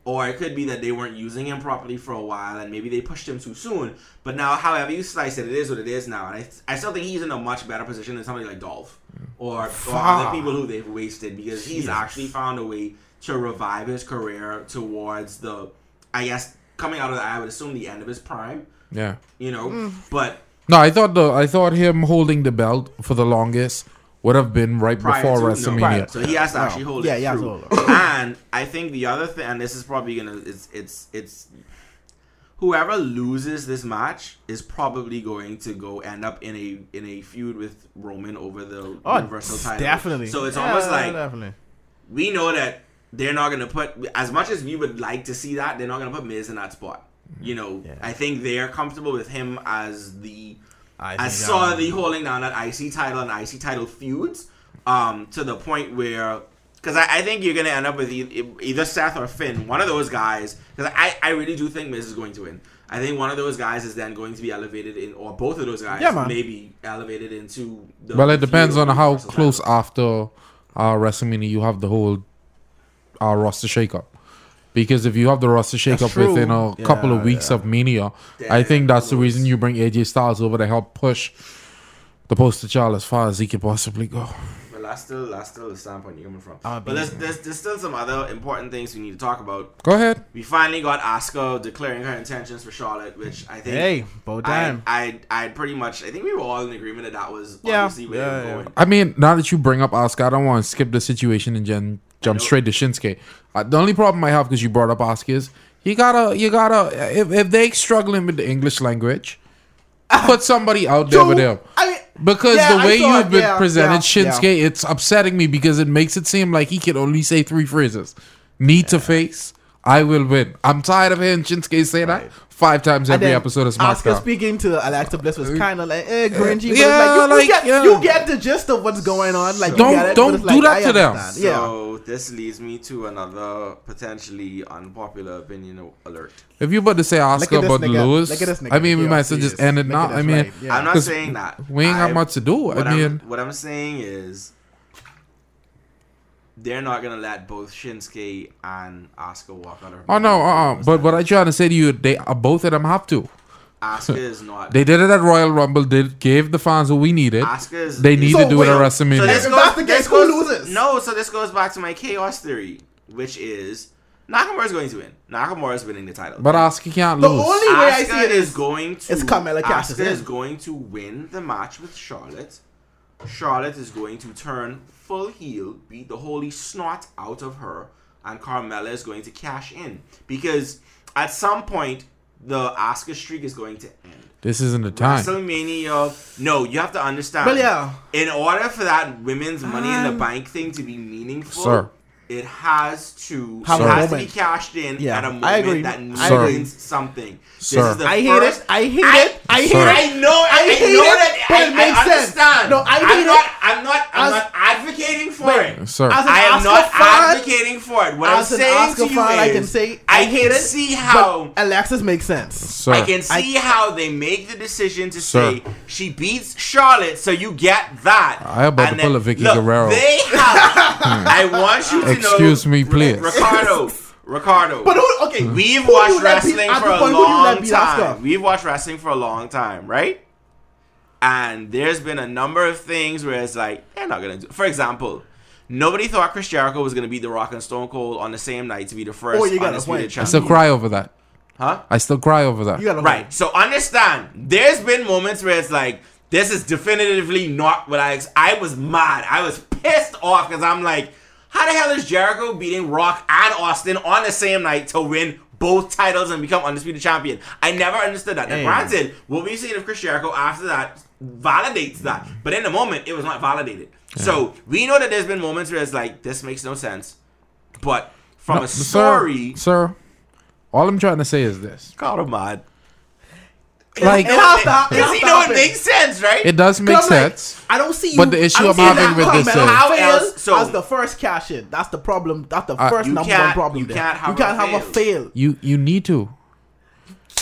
Or it could be that they weren't using him properly for a while, and maybe they pushed him too soon. But now, however you slice it, it is what it is now, and I, I still think he's in a much better position than somebody like Dolph or, or other people who they've wasted because he's Jesus. actually found a way to revive his career towards the, I guess, coming out of the, I would assume the end of his prime, Yeah. you know. Mm. But No, I thought the I thought him holding the belt for the longest would have been right prior before to, no, WrestleMania. prior. so he has to No. actually hold Yeah, it. he has through. to hold it. and I think the other thing, and this is probably gonna, it's it's it's whoever loses this match is probably going to go end up in a in a feud with Roman over the Oh, Universal title. definitely. So it's Yeah, almost like definitely. we know that they're not going to put as much as we would like to see that they're not going to put Miz in that spot. You know, Yeah. I think they're comfortable with him as the I as think, saw um, the holding down that IC title and IC title feuds um, to the point where because I, I think you're gonna end up with either Seth or Finn, one of those guys. Because I, I really do think Miz is going to win. I think one of those guys is then going to be elevated in, or both of those guys Yeah, maybe elevated into. The Well, it depends on how close title. after uh, WrestleMania you have the whole uh, roster shakeup. Because if you have the roster shakeup true. within a Yeah, couple of weeks yeah. of Mania, Yeah, I think that's the reason you bring AJ Styles over to help push the poster child as far as he can possibly go. But that's still that's still the standpoint you're coming from. I'll but there's, there's there's still some other important things we need to talk about. Go ahead. We finally got Asuka declaring her intentions for Charlotte, which I think Hey, bow I, time. I I pretty much I think we were all in agreement that that was Yeah. obviously where Yeah, they were yeah. going. I mean, now that you bring up Oscar, I don't want to skip the situation and then jump straight to Shinsuke. Uh, the only problem I have because you brought up Oscar is you gotta, you gotta, if, if they struggling with the English language, put somebody out there True. with them. I Because Yeah, the way thought- you've been yeah, presented yeah, Shinsuke, it's upsetting me because it makes it seem like he can only say three phrases. Need to face, I will win. I'm tired of hearing Shinsuke say that five times every episode of Asuka SmackDown. speaking to Alexa Bliss was kind of like eh, cringy. Yeah, it's like, you, like, you, get, yeah. you get the gist of what's going on. Like, Don't- get it, don't do like, that I to them. Yeah. So this leads me to another potentially unpopular opinion alert. If you about to say Look Oscar at this but nigga. lose, Look at this nigga. I mean, we He might as well just end it now. I mean, right. yeah. I'm not saying that. we ain't got much to do. What I I'm, mean, what I'm saying is they're not gonna let both Shinsuke and Asuka walk out of. oh no, uh, uh but what I trying to say to you, they uh, both of them have to. Asuka is not. They did it at Royal Rumble. Did gave the fans what we needed. Asuka is. They need So to do it at wait, WrestleMania. So this goes, that's the case, who loses? No, so this goes back to my chaos theory, which is Nakamura is going to win. Nakamura is winning the title. But Asuka can't The lose. only way I see it is is going to. is Carmella cashes Asuka is going to win the match with Charlotte. Charlotte is going to turn full heel, beat the holy snot out of her, and Carmella is going to cash in because at some point the Asuka streak is going to end. this isn't the time. WrestleMania. No, you have to understand. But yeah. In order for that women's Money in the Um, Bank thing to be meaningful, Sir. it has to Have it a has to be cashed in Yeah, at a moment agree. that means something. Sir. This is the I hate first, it. I hate I- it. I hate Sir. it. I know. I, I I hate know it, that. but I, it makes I sense. understand. No, I I'm not. it. I'm not. I'm As- not advocating for Wait. it. Sir. I am Asuka not fan- advocating for it. What I'm As an saying to Oscar you fan, is, I can say I I can it. see how. But Alexis makes sense. Sir. I can I- see how they make the decision to Sir. say she beats Charlotte, so you get that. I about And to pull then- a Vickie look, Guerrero. They have. I want you to know. Excuse me, please. Ricardo. Ricardo. But who? Okay, hmm. We've who watched you let beat- wrestling at for a point, who you let long time. We've watched wrestling for a long time, right? And there's been a number of things where it's like they're not gonna do. For example, nobody thought Chris Jericho was gonna beat The Rock and Stone Cold on the same night to be the first Oh, you got a undisputed point. I still cry over that. huh? I still cry over that. You got a Right. So understand, there's been moments where it's like, this is definitively not what I. Ex- I was mad. I was pissed off because I'm like, how the hell is Jericho beating Rock and Austin on the same night to win both titles and become undisputed champion? I never understood that. Now, granted, what we've seen of Chris Jericho after that validates that, but in the moment, it was not validated. So we know that there's been moments where it's like, this makes no sense, but from No, a story, sir, sir. All I'm trying to say is this: call him mad. Like it has to- it Because has you know it happen. makes sense, right? it does make Because I'm like, sense. I don't see you. But the issue I don't I'm having with this Carmella is- How fail else- so- as the first cash in. That's the problem. That's the Uh, first You number one problem. you there. can't have you can't a have a fail. fail. You you need to.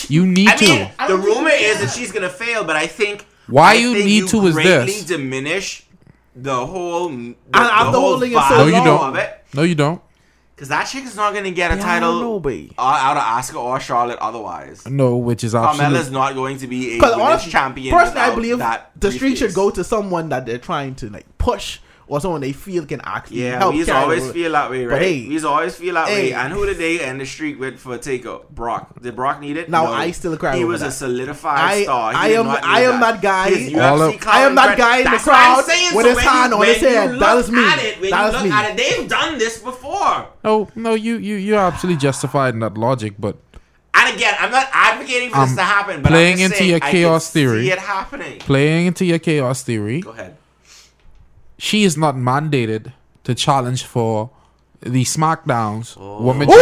You need I mean, to. The rumor is can. that she's gonna fail, but I think Why I you think need to is this. diminish the whole the, after the whole holding it so vibe No, you long. don't. of it. No, you don't. Because that chick is not gonna get a Yeah, title don't know, babe. out of Asuka or Charlotte otherwise. No, which is Carmella's absolutely. not going to be a women's honestly, champion. personally, I believe that the streak should go to someone that they're trying to like push or someone they feel can actually Yeah, help. we always the- feel that way, But right? hey, we always feel that hey. way. And who did they end the streak with for Takeover? Brock. Did Brock need it? Now, No. I still cry He over was a that. solidified I- star. He I am- I am that guy- His All UFC of- I am that guy in the That's what I'm crowd saying. with So his hand on his head. look That is me. At it, when That you is look me. at it, they've done this before. No, no, you you you're absolutely justified in that logic, but And again, I'm not advocating for I'm this to happen, but playing I'm just into saying your I chaos can theory. See it happening. playing into your chaos theory, Go ahead. She is not mandated to challenge for the SmackDowns woman. Woo!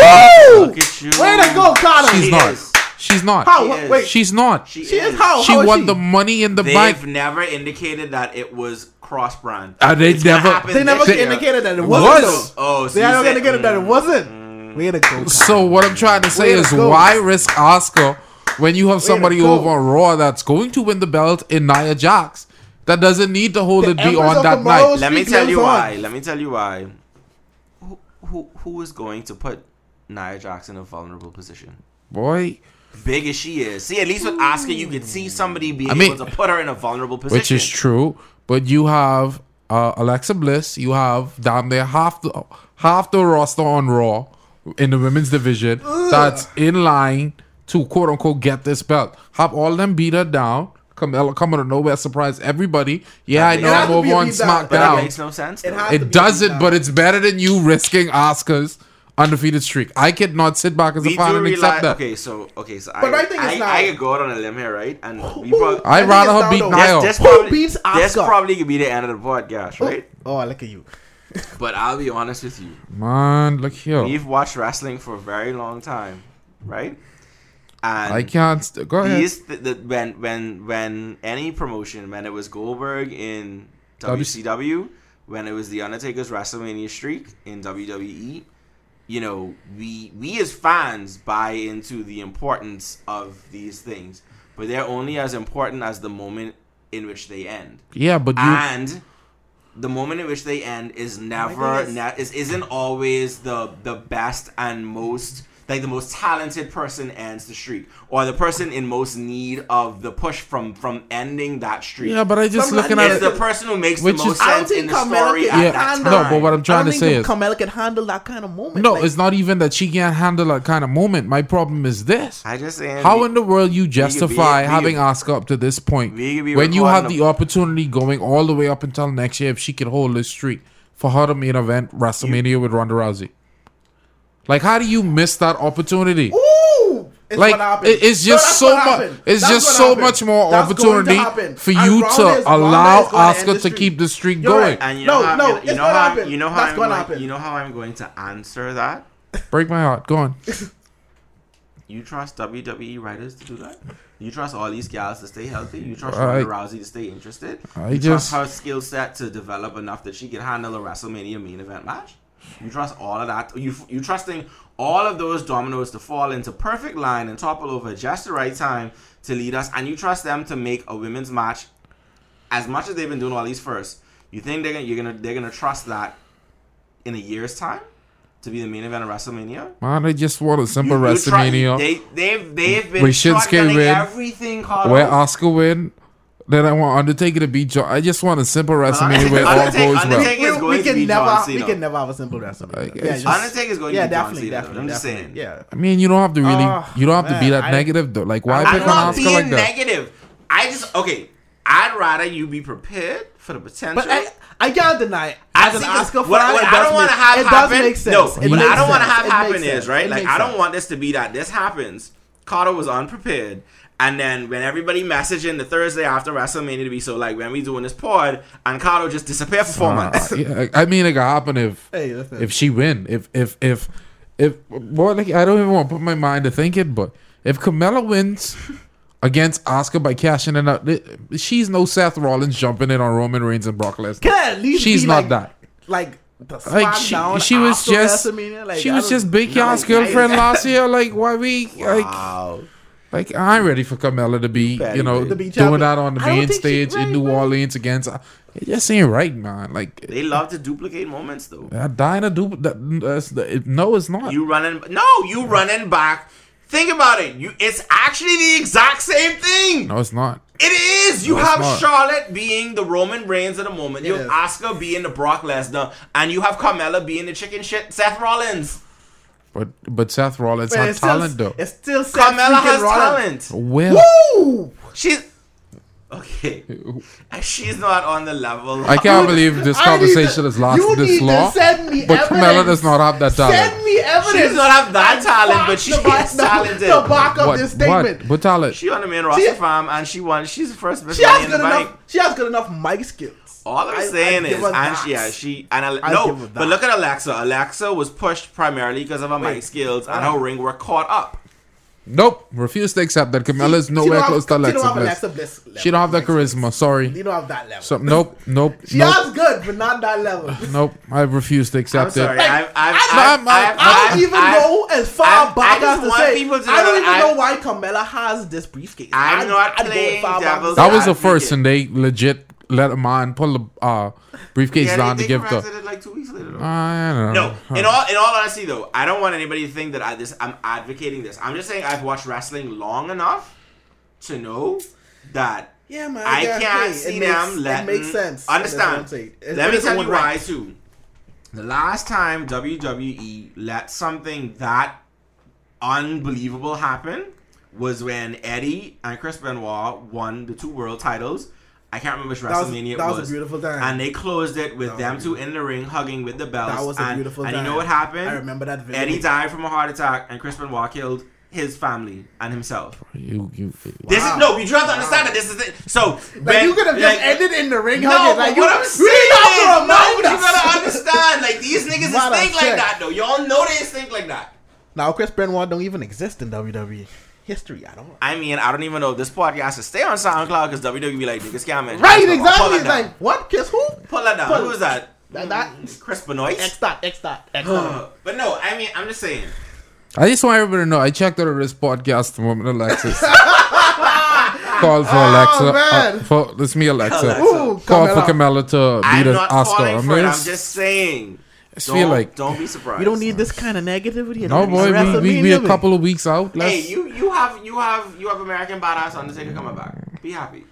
Look at you. Way to go, Connor. She's She not. is. She's not. How? She Wait, She's not. She, she is is. how? She how is won she? the money in the bike. They've bank. never indicated that it was cross brand. Uh, they never- They never They- indicated that it Was. wasn't. though. Oh, so They you never said- indicated that it mm. wasn't. Way to go. Connor. So what I'm trying to say Way to is, go. why risk Oscar when you have somebody over on Raw that's going to win the belt in Nia Jax that doesn't need to hold The it Empress beyond that night? Let me tell lives you on. why. Let me tell you why. Who who who is going to put Nia Jax in a vulnerable position? Boy, Big as she is. See, at least with Oscar, you could see somebody being I mean- able to put her in a vulnerable position. which is true. But you have uh, Alexa Bliss. You have damn near half the half the roster on Raw in the women's division that's in line to quote unquote get this belt. Have all of them beat her down. Come, come out of nowhere, surprise everybody. Yeah, I know has I'm to over on beat down. That SmackDown. makes no sense. It though. has It doesn't, but it's better than you risking Oscar's undefeated streak. I cannot sit back as a we fan and realize. accept that. Okay, so okay, so But I, my thing is I, now- I could go out on a limb here, right? And we probably, I'd think rather her down beat to- Nia. this, this Who probably, beats this Asuka? probably could be the end of the podcast, oh, right? Oh, I look at you. But I'll be honest with you. Man, look here. We've watched wrestling for a very long time, right? And I can't. St- go ahead. these th- the, when when when any promotion, when it was Goldberg in WCW, when it was the Undertaker's WrestleMania streak in WWE, you know, we we as fans buy into the importance of these things, but they're only as important as the moment in which they end Yeah, but you. and the moment in which they end is oh never thing is- ne- is isn't always the the best and most like the most talented person ends the streak, or the person in most need of the push from from ending that streak. Yeah, but I just Sometimes looking at is it. the person who makes Which the is- most I don't sense in think the Carmella story can at that handle- time. No, but what I'm I trying don't to think say is Carmella can handle that kind of moment. no. Like, It's not even that she can't handle that kind of moment. My problem is this. I just saying How we- in the world you justify we- having Asuka up to this point we could be when you have recording the opportunity going all the way up until next year if she can hold this streak for her to main event WrestleMania with Ronda Rousey? Like, how do you miss that opportunity? Ooh, it's like gonna it- it's just that's so much. It's That's just so happen. much more That's opportunity for you to allow is gonna end Asuka the to streak. keep the streak You're going. right. And you No, know how, no, you it's know gonna how, happen. you know how That's I'm gonna going, happen. You know how I'm going to answer that. Break my heart. Go on. You trust WWE writers to do that? You trust all these gals to stay healthy? You trust I- Ronda Rousey to stay interested? I you just- trust her skill set to develop enough that she can handle a WrestleMania main event match? You trust all of that? You you trusting all of those dominoes to fall into perfect line and topple over just the right time to lead us, and you trust them to make a women's match as much as they've been doing all these first. You think they're gonna you're gonna they're gonna trust that in a year's time to be the main event of WrestleMania? Man, I just want a simple You- you try- WrestleMania they they've they've been Where Shinsuke win, everything. Where Oscar win. Then I want Undertaker to beat John. I just want a simple uh, WrestleMania where all goes well. Undertaker- is going to be never, John we Cena. can never have a simple WrestleMania. Yeah, it's just- Undertaker's going to yeah, be John definitely, Cena, definitely. I'm just definitely. saying. Yeah. I mean, you don't have to really. Oh, you don't have to be that I- negative though. Like, why I'm pick I'm on not Oscar being like that? negative. I just okay. I'd rather you be prepared for the potential. But I, I can't deny it. I As an see, Oscar what, fan, what it I don't want to have it happen. does make sense. No, It what I don't want to have happen is right. Like I don't want this to be that this happens. Carter was unprepared, and then when everybody messaging the Thursday after WrestleMania to be so like when we doing this pod, and Carter just disappear for four months. Uh, yeah, I mean, it could happen if Hey, if she win. If if if if boy, like I don't even want to put my mind to thinking, but if Carmella wins against Oscar by cashing in, out, she's no Seth Rollins jumping in on Roman Reigns and Brock Lesnar. Can I at least She's be not like, that. Like the Like she, she was just Like, she was just Big no, Yas girlfriend last year. Like why we like Wow. Like I'm ready for Carmella to be Patty you know. To be doing that on the I don't main think she- stage in right, New right. Orleans against. It just ain't right, man. Like They love to duplicate moments though. that Dinah do that. That's the, it, no, it's not. You running? No, you running back. Think about it. You, it's actually the exact same thing. no, it's not. It is. You No, it's have not. Charlotte being the Roman Reigns of the moment. You have is. Asuka being the Brock Lesnar, and you have Carmella being the chicken shit Seth Rollins. But but Seth Rollins But had it's still- talent though. It's still Seth Carmella has Rollins. talent. Well, Woo! She's okay. She's not on the level. I can't believe this conversation to- has lasted this need to long. Send me But evidence. Carmella does not have that talent. Send me evidence. She does not have that And talent, but she the back- is the- talented. The back of What? this statement. What? What talent? She on the main roster fam, and she won. She's the first Miss She Money has in the good bank. enough. She has good enough mic skills. All I'm I- I saying give is, and she, yeah, she and Ale- I no, but look at Alexa. Alexa was pushed primarily because of her Wait. mic skills and her ring were caught up. Nope. Refuse to accept that. Carmella is She nowhere don't close to Alexa She don't have Bliss. Alexa Bliss. level She don't have that charisma. Sorry. You don't have that level. So nope, nope, she nope, has good, but not that level. nope. I refuse to I'm accept sorry. it. I've, I've, I- I've, I'm- I've, I don't I've- even I've- go as far I- I back as to want say. to I don't that even I- know why Carmella has this briefcase. I'm I'd- not I'd go as playing far back devil's as That say- was the first, and they legit let a man pull the uh, briefcase Yeah, down they, to they give the. corrected it like two weeks later. though. I don't know. No, in all in all honesty though, I don't want anybody to think that I this I'm advocating this. I'm just saying I've watched wrestling long enough to know that Yeah, man. I yeah, can't hey, see it makes, them letting. It makes sense. Understand? That's what I'm saying. It's Let me tell you why right. too. The last time WWE let something that unbelievable happen was when Eddie and Chris Benoit won the two world titles. I can't remember which That was- WrestleMania that it was a beautiful time. And they closed it with them was two in the ring hugging with the belts. That was a and, beautiful And time. you know what happened? I remember that video. Eddie died from a heart attack, and Chris Benoit killed his family and himself. You, you, This Wow. is no. You have to understand that this is it. So Like you could have just like, ended in the ring No, hugging. but Like you, what I'm you saying didn't have is, no, but you us. gotta understand. Like these niggas What is a think like that though. Y'all know they think like that. Now Chris Benoit don't even exist in WWE history at all. I mean, I don't even know if this podcast should stay on SoundCloud because WWE be like niggas can't. Right, this, exactly. It's like what? Kiss who? pull that down. pull- Who is that? That, that Chris Benoit. X dot X dot X dot. but no, I mean, I'm just saying. I just want everybody to know. I checked out of this podcast the moment Alexis called for Alexa. Oh, man. Uh, for this me Alexa. Alexa. Ooh, Called for Carmella. Carmella to I'm beat not Oscar. calling I for mean, it. I'm just saying. Just Don't, feel like don't be surprised. We don't need this kind of negativity. no boy, we, we, we a couple of weeks out. Let's, Hey, you you have you have you have American badass Undertaker coming back. Be happy,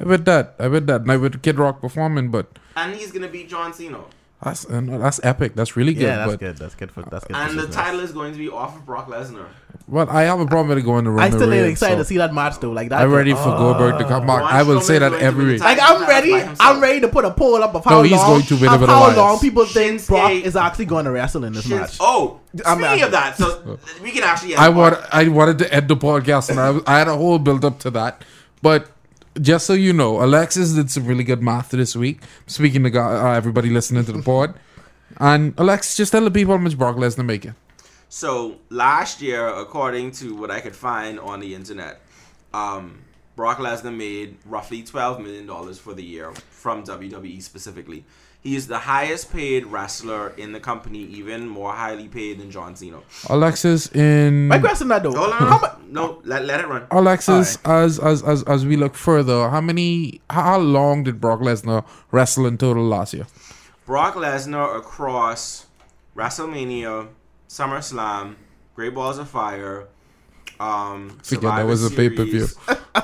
I bet that. I bet that. And I bet Kid Rock performing, but and he's gonna beat John Cena. That's uh, no, that's epic. That's really good. Yeah, that's but good. That's good for that's good. And for the business. title is going to be off of Brock Lesnar. but I have a problem with it going to I Roman still ain't Reigns, excited so to see that match though. Like that. I'm ready for oh. Goldberg to come back. I will Strowman say that every week. Like I'm ready. I'm ready to put a poll up of how No, long. going to win of over the how Alliance. long people think Shinsuke- Brock is actually going to wrestle in this Shins- match. Oh, I'm speaking not- of that, so we can actually. end I want. I wanted to end the podcast, and I, I had a whole build up to that. But just so you know, Alexis did some really good math this week. Speaking to go- uh, everybody listening to the pod, and Alexis, just tell the people how much Brock Lesnar making. So last year, according to what I could find on the internet, um, Brock Lesnar made roughly twelve million dollars for the year from WWE specifically. He is the highest paid wrestler in the company, even more highly paid than John Cena. Alexis in My question that though. Hold on, How mu- no, let, let it run. Alexis, as as as as we look further, how many how how long did Brock Lesnar wrestle in total last year? Brock Lesnar across WrestleMania, SummerSlam, Great Balls of Fire, um, Forget that Survivor was a pay-per-view.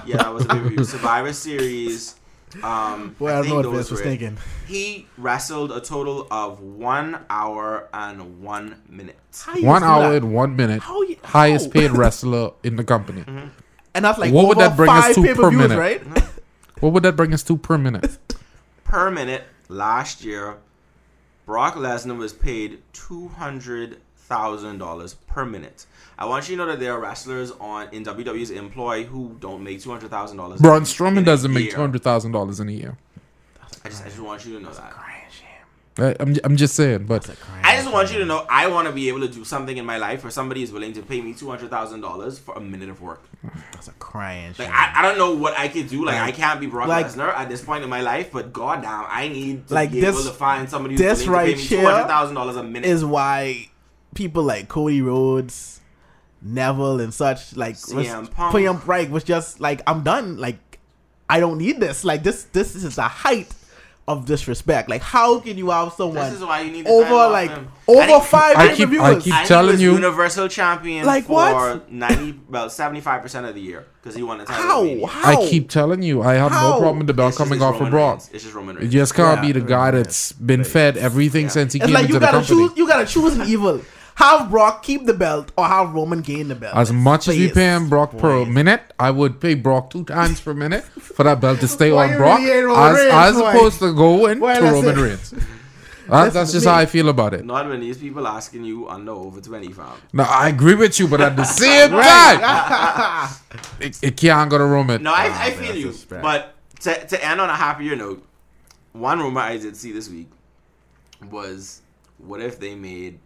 Yeah, that was a pay per view. Survivor Series. Um, Boy, I don't know what Vince was were thinking. He wrestled a total of one hour and one minute. How you One hour and one minute. How you- highest paid wrestler in the company. And that's like What would that bring us to per pay-per-views, minute? right? What would that bring us to per minute? Per minute last year, Brock Lesnar was paid two hundred thousand dollars per minute. I want you to know that there are wrestlers on in WWE's employ who don't make two hundred thousand dollars. Braun Strowman doesn't make two hundred thousand dollars in a year. I just, I just want you to know that. That's a crying shame. I- I'm I'm just saying, but That's a crying I just want you to know I want to be able to do something in my life where somebody is willing to pay me two hundred thousand dollars for a minute of work. That's a crying Like shame. I, I don't know what I could do. Like, Like- I can't be Brock like- Lesnar at this point in my life, but goddamn, I need to Like be this- able to find somebody who's willing right to pay me two hundred thousand dollars a minute. is why people like Cody Rhodes, Neville, and such like was, CM Punk. CM Punk was just like I'm done. Like I don't need this. Like this this is the height of disrespect. Like how can you have someone this is why you need over like him. over And five I pay keep- I keep- and telling you- Universal Champion Like for what? ninety about seventy five percent of the year because he won the title. How? How? I keep telling you, I have How? no problem with the belt coming off of Roman Brock. Reigns. It's just Roman It Reigns. just can't Yeah, be the guy Roman that's been fed everything Yeah. since he It's came like into you the gotta company. choose. You gotta choose an evil. Have Brock keep the belt or have Roman gain the belt. As much as you Please. pay him Brock per Please. minute, I would pay Brock two times per minute for that belt to stay on Brock, really as, Reigns, as boy? opposed to going Why, to Roman it. Reigns. That, that's just me. how I feel about it. Not when these people asking you under over twenty fam. No, I agree with you, but at the same time, it, it can't go to Roman. No, I, I Ah, feel you. But to, to end on a happier note, one rumor I did see this week was what if they made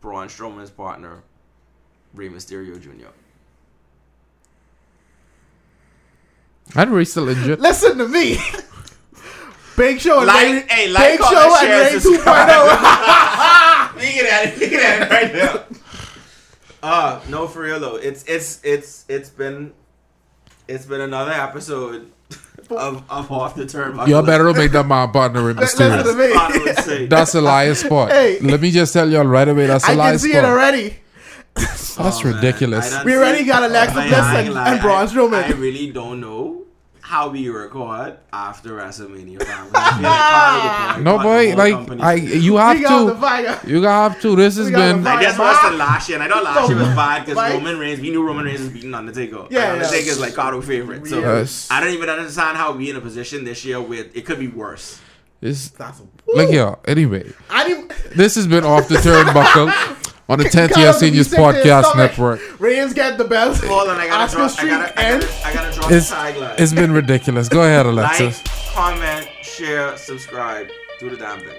Braun Strowman's partner Rey Mysterio Jr. I'd Ray still injured. Listen to me. Big Show and Like- Ray, hey, like, Big Show and share, Ray oh. subscribe. 2.0. Look at it, look at it right now. Uh, no, for real though, it's it's it's it's been it's been another episode of of off the turnbuckle. Y'all better make that my partner Rey Listen to Mysterio. me. I would say. That's a liar spot. Hey. Let me just tell y'all right away. That's a I liar can see spot. it already. That's Oh, man. ridiculous. We already got Alexa I- I Bliss and- lie, and Braun Strowman. I really don't know how we record after WrestleMania. fam. I feel like Carl would point No boy, whole like company. I, you have We got the to, you have to. This has been. the Like this Fire. was the last year, and I know last year was bad because Roman Reigns. We knew Roman Reigns was beating Undertaker. Yeah, and yeah. Undertaker's like Cardo favorite. So Yes. I don't even understand how we in a position this year with it could be worse. It's, That's a, look here. Anyway, I didn't. this has been off the turnbuckle on the 10th Kyle Year to Seniors sick to his Podcast stomach. Network. Reigns get the belt. Hold on, I gotta Oscar draw. I gotta, I gotta, I gotta draw It's, the tagline. it's been ridiculous. Go ahead, like, Alexis. comment, share, subscribe, do the damn thing.